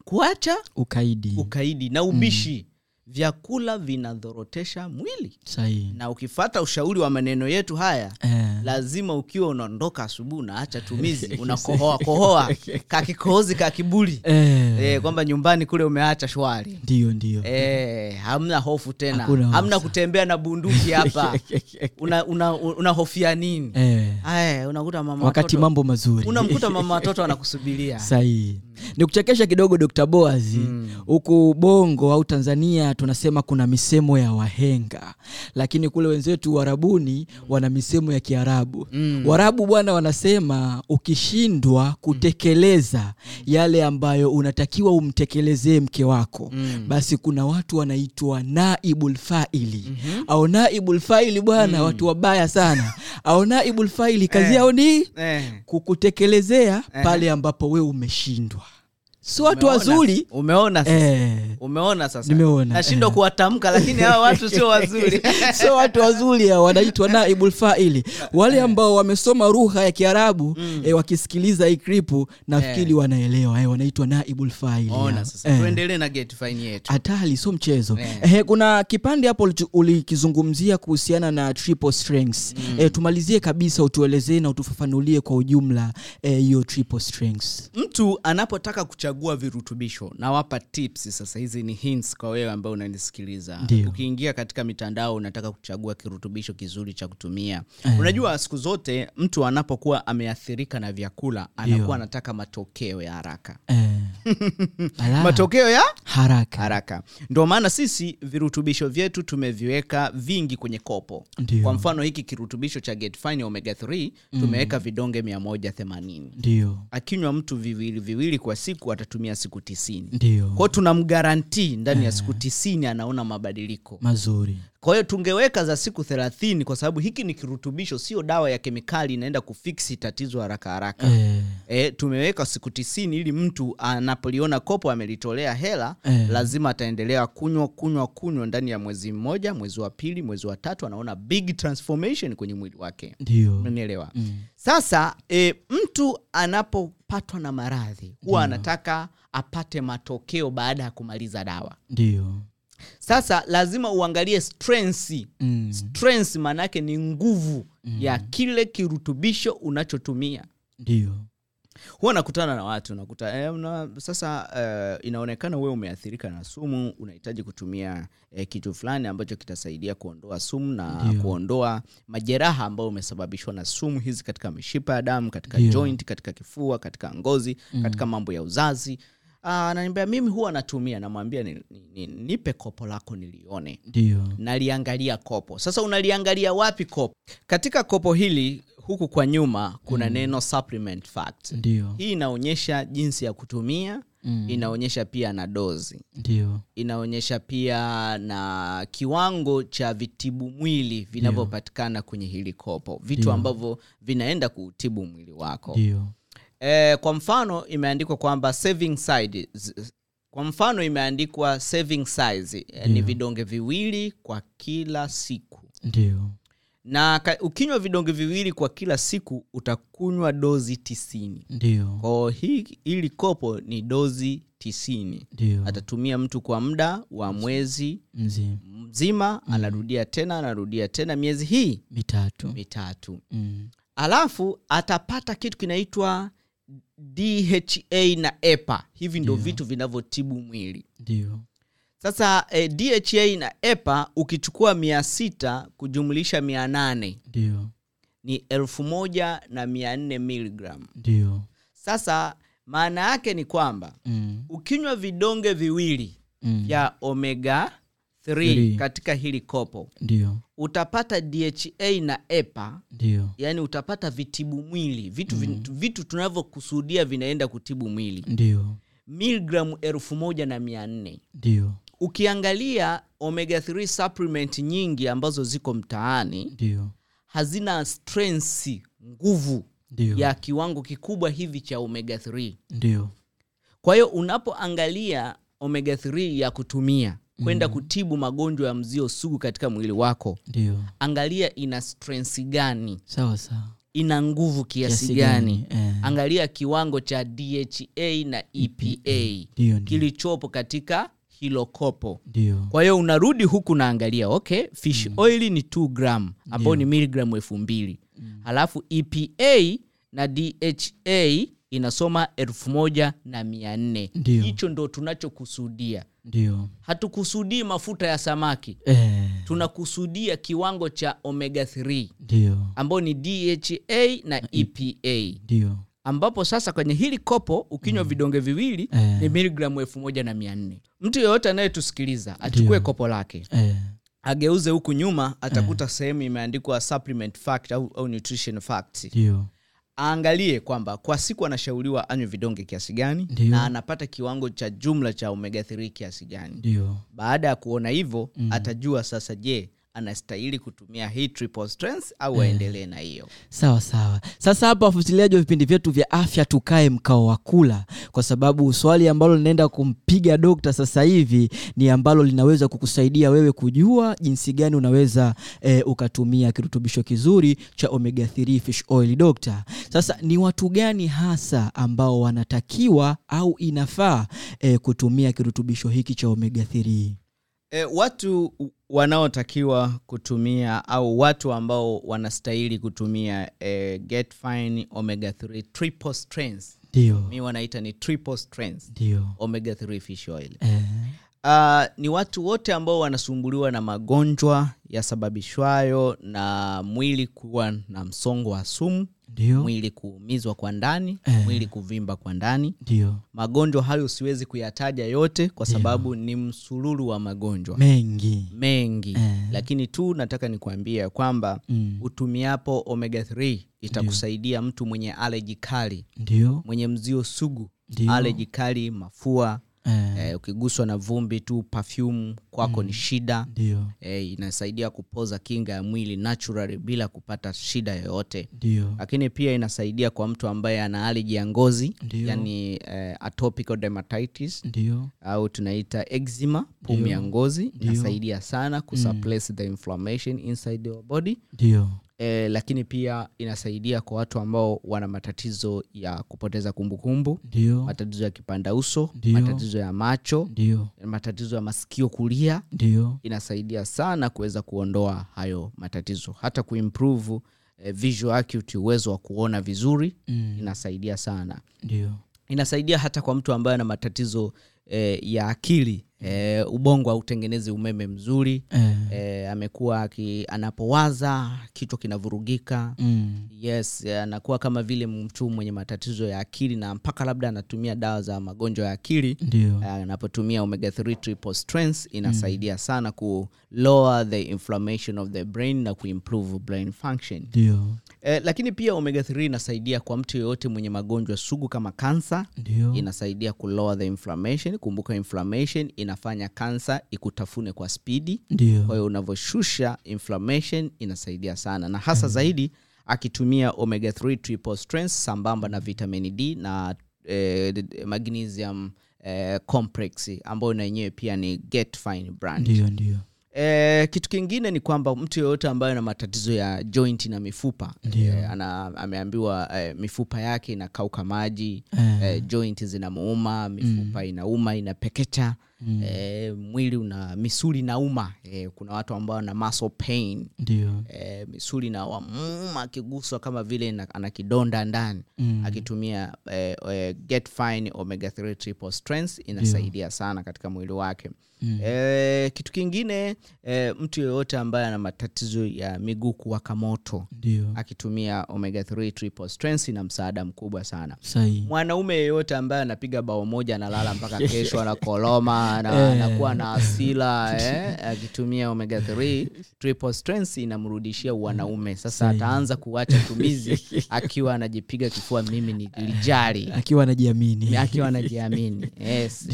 Kuacha
ukaidi.
ukaidi na ubishi vyakula vinadhorotesha mwili
Sahi.
na ukifata ushauri wa maneno yetu haya
eh.
lazima ukiwa unaondoka asubuhi unaacha tumizi unakohoa kohoa kakikohozi kakibuli
Eh.
eh, kwamba nyumbani kule umeacha shwari
ndio ndio
eh, hamna hofu tena
Hakuna hofu.
hamna kutembea na bunduki hapa una, una, una nini
eh.
Ae, unakuta mama
wakati
watoto-
mambo mazuri
unamkuta mama watoto anakusubiria
sahihi ni kuchekesha kidogo dr boazi. Huku bongo au tanzania tunasema kuna misemo ya wahenga lakini kule wenzetu warabuni wana misemo ya kiarabu.
Mm.
warabu bwana wanasema ukishindwa kutekeleza yale ambayo unatakiwa umtekelezee mke wako
Mm.
basi kuna watu wanaitwa naibulfaili mm-hmm. au naibulfaili bwana bwana watu wabaya sana. Au naibulfaili kazi kazi yao ni
eh.
kukutekelezea pale ambapo wee umeshindwa si watu wazuri.
Umeona sasa.
Eh,
umeona sasa.
Nimeona,
nashindwa
eh.
kuwatamka lakini hawa watu sio wazuri.
Sio watu wazuri wanaitwa naibulfaili wale ambao wamesoma lugha ya kiarabu eh, wakisikiliza hii kripu nafikiri wanaelewa eh, wanaitwa naibul faili hao.
ona sasa.
Eh.
na get yetu.
Hatari sio mchezo.
Eh.
eh, kuna kipande hapo ulikizungumzia kuhusiana na triple strengths. Eh, tumalizie kabisa utuelezee na utufafanulie kwa ujumla eh, hiyo triple strengths.
Mtu anapotaka kuchagua virutubisho. Nawapa tips sasa hizi ni hints kwa wewe ambao unanisikiliza. Ukiingia katika mitandao unataka kuchagua kirutubisho kizuri cha kutumia. Unajua siku zote mtu anapokuwa ameathirika na vyakula anakuwa anataka matokeo ya haraka.
Eh.
Matokeo ya
haraka.
haraka. Ndio maana sisi virutubisho vyetu tumeviweka vingi kwenye kopo.
Ndio.
kwa mfano hiki kirutubisho cha getfine omega 3 tumeweka vidonge 180 akinywa mtu viwili viwili kwa siku atatumia siku tisini.
Ndio.
Kwao tunamgarantii ndani ya siku tisini anaona mabadiliko.
Mazuri.
Kwa hiyo tungeweka za siku thelathini kwa sababu hiki ni kirutubisho sio dawa ya kemikali inaenda kufiksi tatizo haraka haraka.
Eh,
E, tumeweka siku tisini ili mtu anapoliona kopo amelitolea hela
Eh.
lazima ataendelea kunywa kunywa kunywa ndani ya mwezi mmoja mwezi wa pili mwezi wa tatu anaona big transformation kwenye mwili wake.
Ndio.
Unanielewa sasa e, mtu anapopatwa na maradhi huwa anataka apate matokeo baada ya kumaliza dawa.
Ndio.
Sasa lazima uangalie strength.
Mm.
maanaake ni nguvu ya kile kirutubisho unachotumia.
Ndio
huwa nakutana na watu nakuta eh, una, sasa eh, inaonekana wewe umeathirika na sumu unahitaji kutumia eh, kitu fulani ambacho kitasaidia kuondoa sumu na
Dio.
kuondoa majeraha ambayo umesababishwa na sumu hizi katika mishipa ya damu katika
Dio.
joint katika kifua katika ngozi katika mambo ya uzazi. Ah, ananiambia mimi huwa natumia namwambia ni, ni, ni, nipe kopo lako nilione.
Ndio.
Naliangalia kopo. Sasa unaliangalia wapi kopo? Katika kopo hili huku kwa nyuma kuna neno supplement fact.
Ndiyo.
hii inaonyesha jinsi ya kutumia
Mm.
inaonyesha pia na dozi.
Ndiyo.
inaonyesha pia na kiwango cha vitibu mwili vinavyopatikana kwenye hili kopo. Vitu ambavyo vinaenda kuutibu mwili wako.
Ndio.
E, kwa mfano imeandikwa kwamba saving side kwa mfano imeandikwa saving size Ndiyo. ni vidonge viwili kwa kila siku.
Ndio
na ukinywa vidonge viwili kwa kila siku utakunywa dozi tisini.
Ndio.
Kwao hili kopo ni dozi tisini.
Ndio.
Atatumia mtu kwa muda wa mwezi
mzima.
mzima anarudia tena anarudia tena miezi hii.
Mitatu.
Mitatu.
Mm.
alafu atapata kitu kinaitwa dha na epa hivi ndo
Ndio.
vitu vinavyotibu mwili.
Ndio
sasa eh, dha na epa ukichukua mia sita kujumlisha mia nane
ndio.
ni elfu moja na mia nne miligram
ndio.
Sasa maana yake ni kwamba
mm.
ukinywa vidonge viwili
mm.
vya omega 3 katika hili kopo
ndio.
utapata dha na epa
ndio.
yani utapata vitibu mwili. Vitu, mm. vitu tunavyokusudia vinaenda kutibu mwili.
Ndio.
Miligramu elfu moja na mia nne.
Ndio
ukiangalia omega 3 supplement nyingi ambazo ziko mtaani
Dio.
hazina strength nguvu
Dio.
ya kiwango kikubwa hivi cha omega 3
ndio.
Kwa hiyo unapoangalia omega 3 ya kutumia kwenda kutibu magonjwa ya mzio sugu katika mwili wako
Dio.
angalia ina strength gani.
Sawa sawa.
Ina nguvu kiasi
yes,
gani?
eh.
angalia kiwango cha dha na epa
ndio ndio.
Kilichopo katika hilo kopo.
Dio.
kwa hiyo unarudi huku naangalia okay fish mm. oil ni 2 gram ambayo ni miligram elfu mbili. Mm. halafu epa na dha inasoma elfu moja na mia nne. Hicho ndo tunachokusudia.
Ndio.
Hatukusudii mafuta ya samaki.
Eh,
tunakusudia kiwango cha omega 3
ndio.
ambao ni dha na epa
ndio
ambapo sasa kwenye hili kopo ukinywa vidonge viwili
Eh.
ni miligramu elfu moja na mia nne. Mtu yeyote anayetusikiliza achukue kopo lake
eh,
ageuze huku nyuma atakuta sehemu imeandikwa supplement fact au, au nutrition fact
Dio.
aangalie kwamba kwa siku anashauriwa anywe vidonge kiasi gani na anapata kiwango cha jumla cha omega 3 kiasi gani. Baada ya kuona hivyo mm. atajua sasa je anastahili kutumia hii triple strength au aendelee na hiyo.
Sawa sawa. Sasa hapa wafuatiliaji wa vipindi vyetu vya afya tukae mkao wa kula kwa sababu swali ambalo linaenda kumpiga dokta sasa hivi ni ambalo linaweza kukusaidia wewe kujua jinsi gani unaweza e, ukatumia kirutubisho kizuri cha omega 3 fish oil dokta. Sasa ni watu gani hasa ambao wanatakiwa au inafaa e, kutumia kirutubisho hiki cha omega 3
e, watu wanaotakiwa kutumia au watu ambao wanastahili kutumia e, get fine omega 3 triple strength
ndio.
Mi wanaita ni triple strength
ndio.
Omega 3 fish oil.
Eh,
uh, ni watu wote ambao wanasumbuliwa na magonjwa yasababishwayo na mwili kuwa na msongo wa sumu
ndio.
Mwili kuumizwa kwa ndani
Eh.
mwili kuvimba kwa ndani.
Ndio.
Magonjwa hayo siwezi kuyataja yote kwa sababu ni msululu wa magonjwa.
Mengi.
Mengi.
Eh.
lakini tu nataka nikuambia ya kwamba
Mm.
utumiapo omega 3 itakusaidia mtu mwenye aleji kali
ndio.
mwenye mzio sugu aleji kali mafua
eh,
eh, ukiguswa na vumbi tu perfume kwako ni shida. Eh, inasaidia kupoza kinga ya mwili naturally bila kupata shida yoyote. Lakini pia inasaidia kwa mtu ambaye ana aleji ya ngozi
Ndio.
yani eh, atopical dermatitis
Dio.
au tunaita eczema pumu ya ngozi. Inasaidia sana kusuppress the inflammation inside your body.
Ndio
eh, lakini pia inasaidia kwa watu ambao wana matatizo ya kupoteza kumbukumbu
ndio.
matatizo ya kipanda uso
Ndio.
matatizo ya macho
ndio.
matatizo ya masikio kulia.
Ndio.
Inasaidia sana kuweza kuondoa hayo matatizo. Hata kuimprove visual acuity uwezo wa kuona vizuri
Mm.
inasaidia sana.
Ndio.
Inasaidia hata kwa mtu ambaye ana matatizo eh, ya akili eh, ubongo hautengenezi umeme mzuri.
E.
E, amekuwa ki, anapowaza kichwa kinavurugika.
Mm.
yes anakuwa kama vile mtu mwenye matatizo ya akili na mpaka labda anatumia dawa za magonjwa ya akili. Anapotumia omega 3 triple strength inasaidia sana ku lower the inflammation of the brain na kuimprove brain function.
Ndio
eh, lakini pia omega 3 inasaidia kwa mtu yeyote mwenye magonjwa sugu kama kansa inasaidia kulower the inflammation. Kumbuka inflammation inafanya kansa ikutafune kwa spidi kwa hiyo unavyoshusha inflammation inasaidia sana. Na hasa zaidi akitumia omega 3 triple strength sambamba na vitamin d na eh, magnesium eh, complex ambayo na yenyewe pia ni get fine brand.
Ndio ndio
Eh, kitu kingine ni kwamba mtu yeyote ambaye ana matatizo ya joint na mifupa eh, ana, ameambiwa eh, mifupa yake inakauka maji
Eh.
eh, joint zinamuuma mifupa inauma inapekecha
Mm.
eh, mwili una misuli inauma eh, kuna watu ambao wana muscle pain eh, misuli inawamuuma akiguswa kama vile na- ana kidonda ndani
Mm.
akitumia eh, get fine omega 3 triple strength inasaidia sana katika mwili wake
Mm.
Eh, kitu kingine e, mtu yeyote ambaye ana matatizo ya miguu kuwaka moto
ndio.
akitumia omega 3 triple strength na msaada mkubwa sana.
Sahi.
Mwanaume yeyote ambaye anapiga bao moja analala mpaka kesho anakoloma na- anakuwa na asila eh, akitumia omega 3 triple strength inamrudishia wanaume. Sasa
Sahi.
ataanza kuacha tumizi akiwa anajipiga kifua mimi nilijali
akiwa anajiamini.
Akiwa anajiamini. Yes.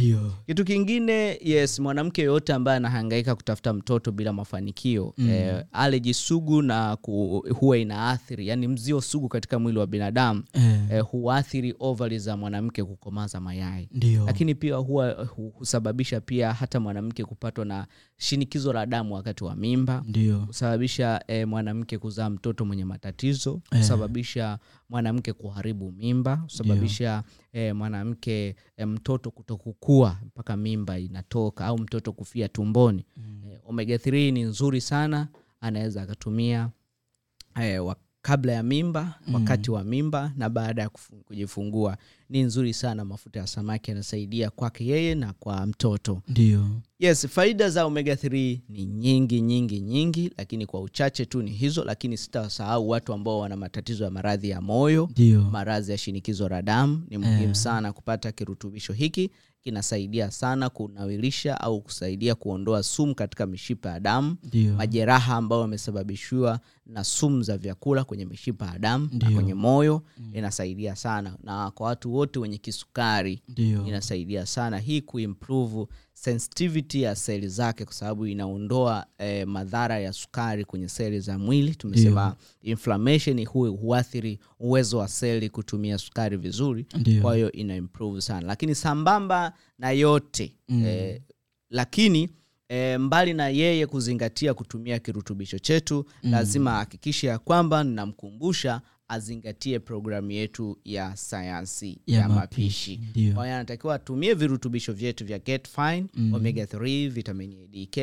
Kitu kingine yes mwanamke yoyote ambaye anahangaika kutafuta mtoto bila mafanikio mm. eh, aleji sugu na ku, huwa inaathiri yani mzio sugu katika mwili wa binadamu
eh,
eh, huathiri ovali za mwanamke kukomaza mayai
Ndiyo.
lakini pia huwa hu- husababisha pia hata mwanamke kupatwa na shinikizo la damu wakati wa mimba husababisha eh, mwanamke kuzaa mtoto mwenye matatizo
Eh.
husababisha mwanamke kuharibu mimba husababisha eh, mwanamke e, mtoto kutokukua mpaka mimba inatoka au mtoto kufia tumboni. Eh, omega 3 ni nzuri sana anaweza akatumia e, kabla ya mimba wakati wa mimba na baada ya kujifungua ni nzuri sana mafuta ya samaki yanasaidia kwake yeye na kwa mtoto.
Ndio.
Yes faida za omega 3 ni nyingi nyingi nyingi lakini kwa uchache tu ni hizo lakini sitasahau watu ambao wana matatizo ya maradhi ya moyo maradhi ya shinikizo la damu. Ni muhimu sana kupata kirutubisho hiki kinasaidia sana kunawilisha au kusaidia kuondoa sumu katika mishipa ya damu majeraha ambayo yamesababishiwa na sumu za vyakula kwenye mishipa ya damu na kwenye moyo inasaidia sana. Na kwa watu wote wenye kisukari
Dio.
inasaidia sana. Hii kuimprove sensitivity ya seli zake kwa sababu inaondoa eh, madhara ya sukari kwenye seli za mwili tumesema inflammation hu, huathiri uwezo wa seli kutumia sukari vizuri
yeah.
kwa hiyo ina improve sana lakini sambamba na yote
Mm.
eh, lakini E, mbali na yeye kuzingatia kutumia kirutubisho chetu mm. lazima ahakikishe ya kwamba ninamkumbusha azingatie programu yetu ya sayansi
Ya
ya,
mapishi,
mapishi.
ndio.
kwa hiyo anatakiwa atumie virutubisho vyetu vya Get Fine, omega 3 vitamin
adk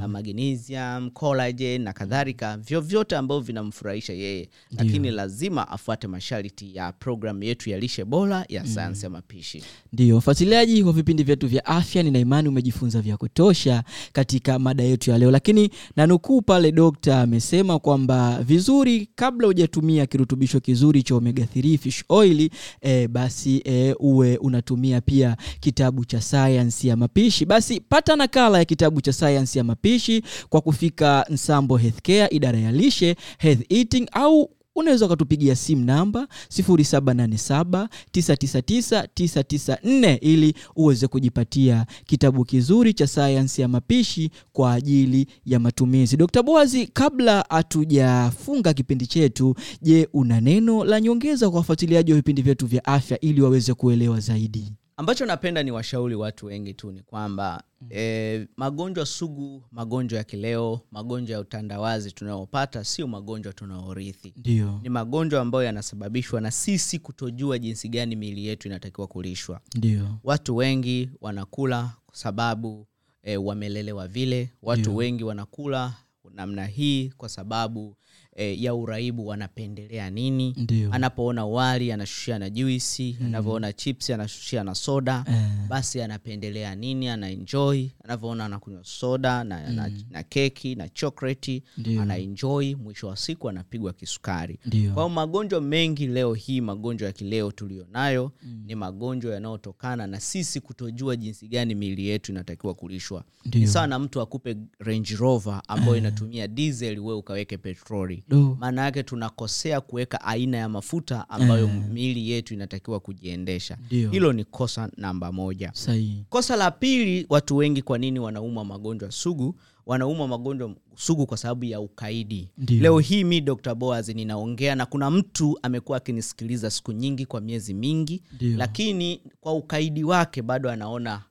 na magnesium collagen na kadhalika. Vyovyote ambavyo vinamfurahisha yeye. Lakini lazima afuate masharti ya programu yetu ya lishe bora ya sayansi ya mapishi.
Ndio. Mfuatiliaji wa vipindi vyetu vya afya nina imani umejifunza vya kutosha katika mada yetu ya leo. Lakini nanukuu pale dokta amesema kwamba vizuri kabla hujatumia kirutubisho kizuri cha omega 3 fish oil e, basi e, uwe unatumia pia kitabu cha sayansi ya mapishi. Basi pata nakala ya kitabu cha sayansi ya mapishi kwa kufika nsambo healthcare idara ya lishe health eating au unaweza ukatupigia simu namba 787999994 ili uweze kujipatia kitabu kizuri cha sayansi ya mapishi kwa ajili ya matumizi. Dkt boazi kabla hatujafunga kipindi chetu je una neno la nyongeza kwa wafuatiliaji wa vipindi vyetu vya afya ili waweze kuelewa zaidi
ambacho napenda ni washauri watu wengi tu ni kwamba eh, magonjwa sugu magonjwa ya kileo magonjwa ya utandawazi tunayopata sio magonjwa tunaorithi.
Ndio.
Ni magonjwa ambayo yanasababishwa na sisi kutojua jinsi gani miili yetu inatakiwa kulishwa.
Ndio.
Watu wengi wanakula kwa sababu e, wamelelewa vile. Watu
Ndio.
wengi wanakula namna hii kwa sababu e, ya uraibu anapendelea nini. Anapoona wali anashushia na juisi anavyoona chips anashushia na soda
Eh,
basi anapendelea nini anaenjoy anavyoona anakunywa soda na, na, na keki na chokreti
Ndio.
anaenjoy mwisho wa siku anapigwa kisukari. Kwa hiyo magonjwa mengi leo hii magonjwa ya kileo tuliyonayo mm. ni magonjwa yanayotokana na sisi kutojua jinsi gani miili yetu inatakiwa kulishwa. Ni sawa na mtu akupe range rover ambayo inatumia diesel we ukaweke petroli. Maana yake tunakosea kuweka aina ya mafuta ambayo miili yetu inatakiwa kujiendesha.
Dio.
hilo ni kosa namba moja.
Sahihi.
Kosa la pili watu wengi kwa nini wanaumwa magonjwa sugu? Wanaumwa magonjwa sugu kwa sababu ya ukaidi.
Dio.
leo hii mi dr boaz ninaongea na kuna mtu amekuwa akinisikiliza siku nyingi kwa miezi mingi
Dio.
lakini kwa ukaidi wake bado anaona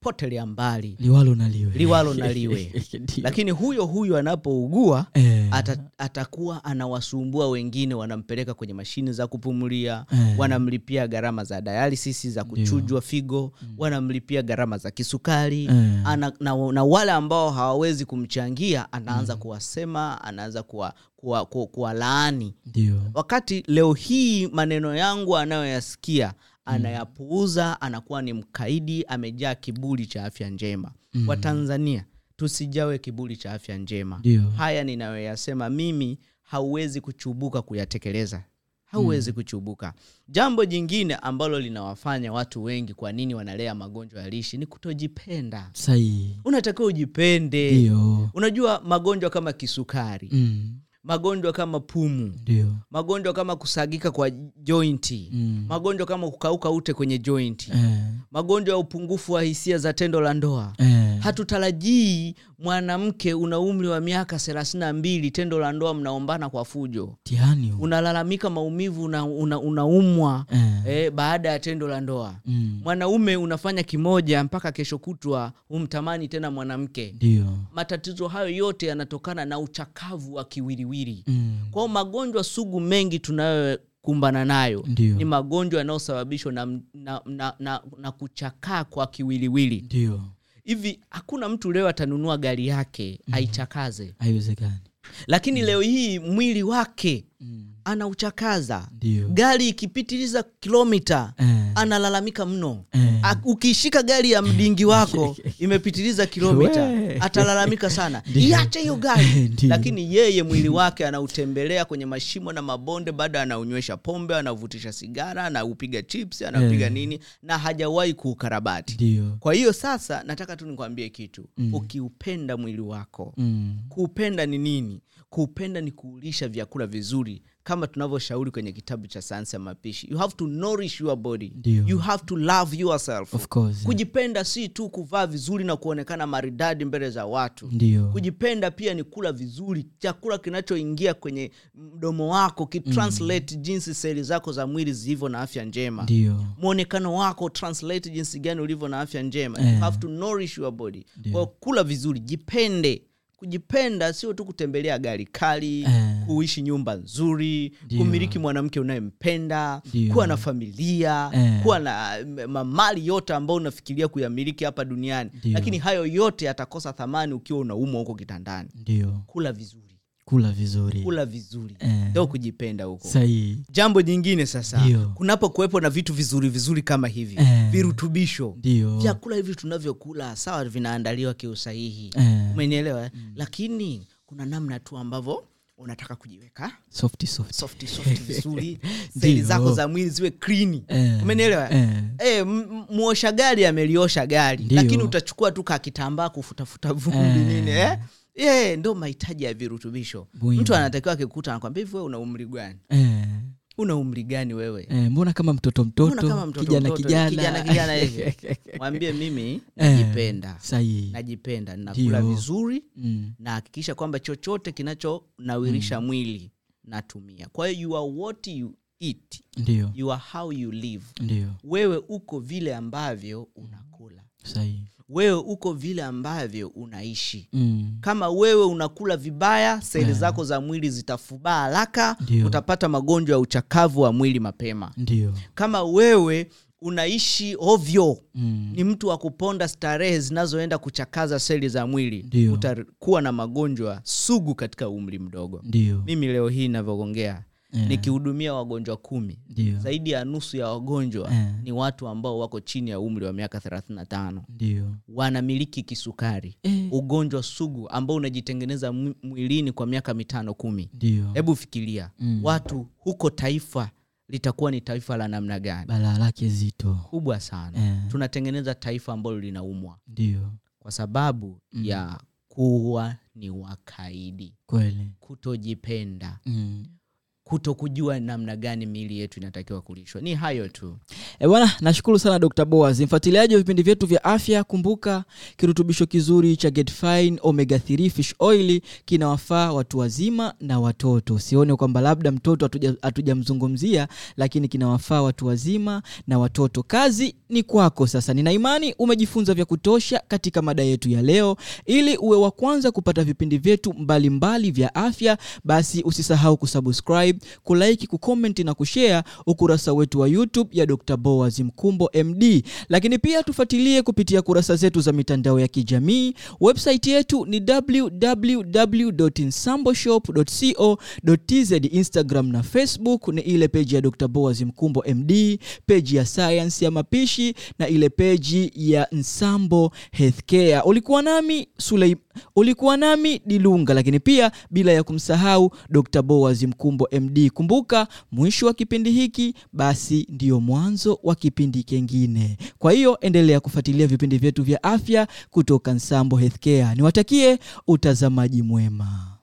potelea mbali.
Liwalo na liwe.
Liwalo na liwe. Lakini huyo huyo anapougua
Eh,
ata, atakuwa anawasumbua wengine wanampeleka kwenye mashine za kupumulia
Eh.
wanamlipia gharama za dialysis za kuchujwa figo wanamlipia gharama za kisukari.
Eh.
ana, na, na wale ambao hawawezi kumchangia anaanza kuwasema anaanza kuwa, kuwalaani kuwa, kuwa wakati leo hii maneno yangu anayoyasikia anayapuuza anakuwa ni mkaidi amejaa kiburi cha afya njema.
Mm.
watanzania tusijawe kiburi cha afya njema.
Dio.
haya ninayoyasema mimi hauwezi kuchubuka kuyatekeleza. Hauwezi kuchubuka. Jambo jingine ambalo linawafanya watu wengi kwa nini wanalea magonjwa ya lishi ni kutojipenda.
Sahihi.
Unatakiwa ujipende.
Dio.
unajua magonjwa kama kisukari.
Mm,
magonjwa kama pumu.
Ndio.
Magonjwa kama kusagika kwa jointi.
Mm.
magonjwa kama kukauka ute kwenye jointi.
Eh,
magonjwa ya upungufu wa hisia za tendo la ndoa.
Eh,
hatutarajii mwanamke una umri wa miaka thelathini na mbili tendo la ndoa mnaombana kwa fujo
mtihani
unalalamika maumivu unaumwa una, una
Eh.
eh, baada ya tendo la ndoa
Mm.
mwanaume unafanya kimoja mpaka kesho kutwa humtamani tena mwanamke
Dio.
matatizo hayo yote yanatokana na uchakavu wa kiwiliwili
Mm.
kwao magonjwa sugu mengi tunayokumbana nayo
Ndiyo.
ni magonjwa yanayosababishwa na, na, na, na, na kuchakaa kwa kiwiliwili
ndio
hivi hakuna mtu leo atanunua gari yake aichakaze.
Haiwezekani.
Lakini leo hii mwili wake
Mm.
Anauchakaza. Gari ikipitiliza kilomita
Eh.
analalamika mno.
Eh.
Ukishika gari ya mdingi wako imepitiliza kilomita atalalamika sana. Iache hiyo gari. Lakini yeye mwili wake anautembelea kwenye mashimo na mabonde bado anaunywesha pombe anavutisha sigara anaupiga chips anaupiga
Eh.
nini na hajawahi kuukarabati. Kwa hiyo sasa nataka tu nikwambie kitu. Ukiupenda mwili wako
Mm.
kuupenda ni nini? Kuupenda ni kuulisha vyakula vizuri kama tunavyoshauri kwenye kitabu cha sayansi ya mapishi you have to nourish your body
Dio.
you have to love yourself
Of course.
kujipenda si tu kuvaa vizuri na kuonekana maridadi mbele za watu
Dio.
kujipenda pia ni kula vizuri chakula kinachoingia kwenye mdomo wako kitranslate jinsi seli zako za mwili zilivyo na afya njema
Dio.
mwonekano wako translate jinsi gani ulivyo na afya njema
yeah.
you have to nourish your body kwa kula vizuri jipende kujipenda sio tu kutembelea gari kali
Eh.
kuishi nyumba nzuri
Dio.
kumiliki mwanamke unayempenda kuwa na familia
Eh.
kuwa na mamali yote ambayo unafikiria kuyamiliki hapa duniani
Dio.
lakini hayo yote yatakosa thamani ukiwa unaumwa huko kitandani
Dio.
kula vizuri
kula vizuri.
Kula vizuri.
Eh.
ndo kujipenda huko.
Sahii
jambo jingine sasa kunapokuwepo na vitu vizuri vizuri kama hivi
Eh.
virutubisho.
Ndio.
Vyakula hivi tunavyokula sawa vinaandaliwa kiusahihi.
Eh.
umenielewa mm. lakini kuna namna tu ambavyo unataka kujiweka.
Soft soft
soft soft vizuri. Seli zako za mwili ziwe clean.
Eh.
umenielewa
Eh.
Eh, m- m- muosha gari ameliosha gari. Lakini utachukua tu kakitambaa kufutafuta vumbi
Eh.
nini eh? Yeah, ndo mahitaji ya virutubisho.
Buima.
mtu anatakiwa akikuta anakwambia hivi wewe una umri gani?
Eh.
una umri gani wewe?
Eh, mbona kama mtoto
Mbona
mtoto
kama mtoto
kijana
mtoto,
kijana.
kijana kijana hivi. Mwambie mimi
Eh.
najipenda.
sahihi.
Najipenda nakula vizuri
Mm.
nahakikisha kwamba chochote kinachonawirisha mwili natumia. Kwa hiyo you are what you eat.
Ndio.
You are how you live.
Ndio.
Wewe uko vile ambavyo unakula.
Sahihi
wewe uko vile ambavyo unaishi
mm.
kama wewe unakula vibaya seli zako za mwili zitafubaa haraka utapata magonjwa ya uchakavu wa mwili mapema
Ndiyo.
kama wewe unaishi ovyo
mm.
ni mtu wa kuponda starehe zinazoenda kuchakaza seli za mwili utakuwa na magonjwa sugu katika umri mdogo
Ndiyo.
mimi leo hii navyoongea
Eh.
nikihudumia wagonjwa kumi
Dio.
zaidi ya nusu ya wagonjwa
yeah.
ni watu ambao wako chini ya umri wa miaka 35
tano
wanamiliki kisukari
Eh.
ugonjwa sugu ambao unajitengeneza mwilini kwa miaka mitano kumi hebu fikiria
Mm.
watu huko taifa litakuwa ni taifa la namna gani
balaa lake zito
kubwa sana
yeah.
tunatengeneza taifa ambalo linaumwa
ndio
kwa sababu ya kuwa ni wakaidi
kweli
kutojipenda
mm.
Kuto kujua namna gani miili yetu inatakiwa kulishwa ni hayo tu
E bwana, nashukuru sana Dr. boas Mfuatiliaji wa vipindi vyetu vya afya, kumbuka kirutubisho kizuri cha getfine Omega 3 Fish Oil kinawafaa watu wazima na watoto. Usione kwamba labda mtoto hatuja- hatujamzungumzia, lakini kinawafaa watu wazima na watoto. Kazi ni kwako sasa. Nina imani umejifunza vya kutosha katika mada yetu ya leo. Ili uwe wa kwanza kupata vipindi vyetu mbalimbali vya afya, basi usisahau kusubscribe, kulike, kucomment na kushare ukurasa wetu wa YouTube ya Dr. Boaz Mkumbo MD, lakini pia tufuatilie kupitia kurasa zetu za mitandao ya kijamii. Website yetu ni www.insamboshop.co.tz. Instagram na Facebook ni ile peji ya Dr. Boaz Mkumbo MD, peji ya science ya mapishi na ile peji ya Nsambo Healthcare. Ulikuwa nami Sulei, ulikuwa nami Dilunga, lakini pia bila ya kumsahau Dr. Boaz Mkumbo MD. Kumbuka mwisho wa kipindi hiki basi ndiyo mwanzo wa kipindi kingine. Kwa hiyo endelea kufuatilia vipindi vyetu vya afya kutoka Nsambo Healthcare. Niwatakie utazamaji mwema.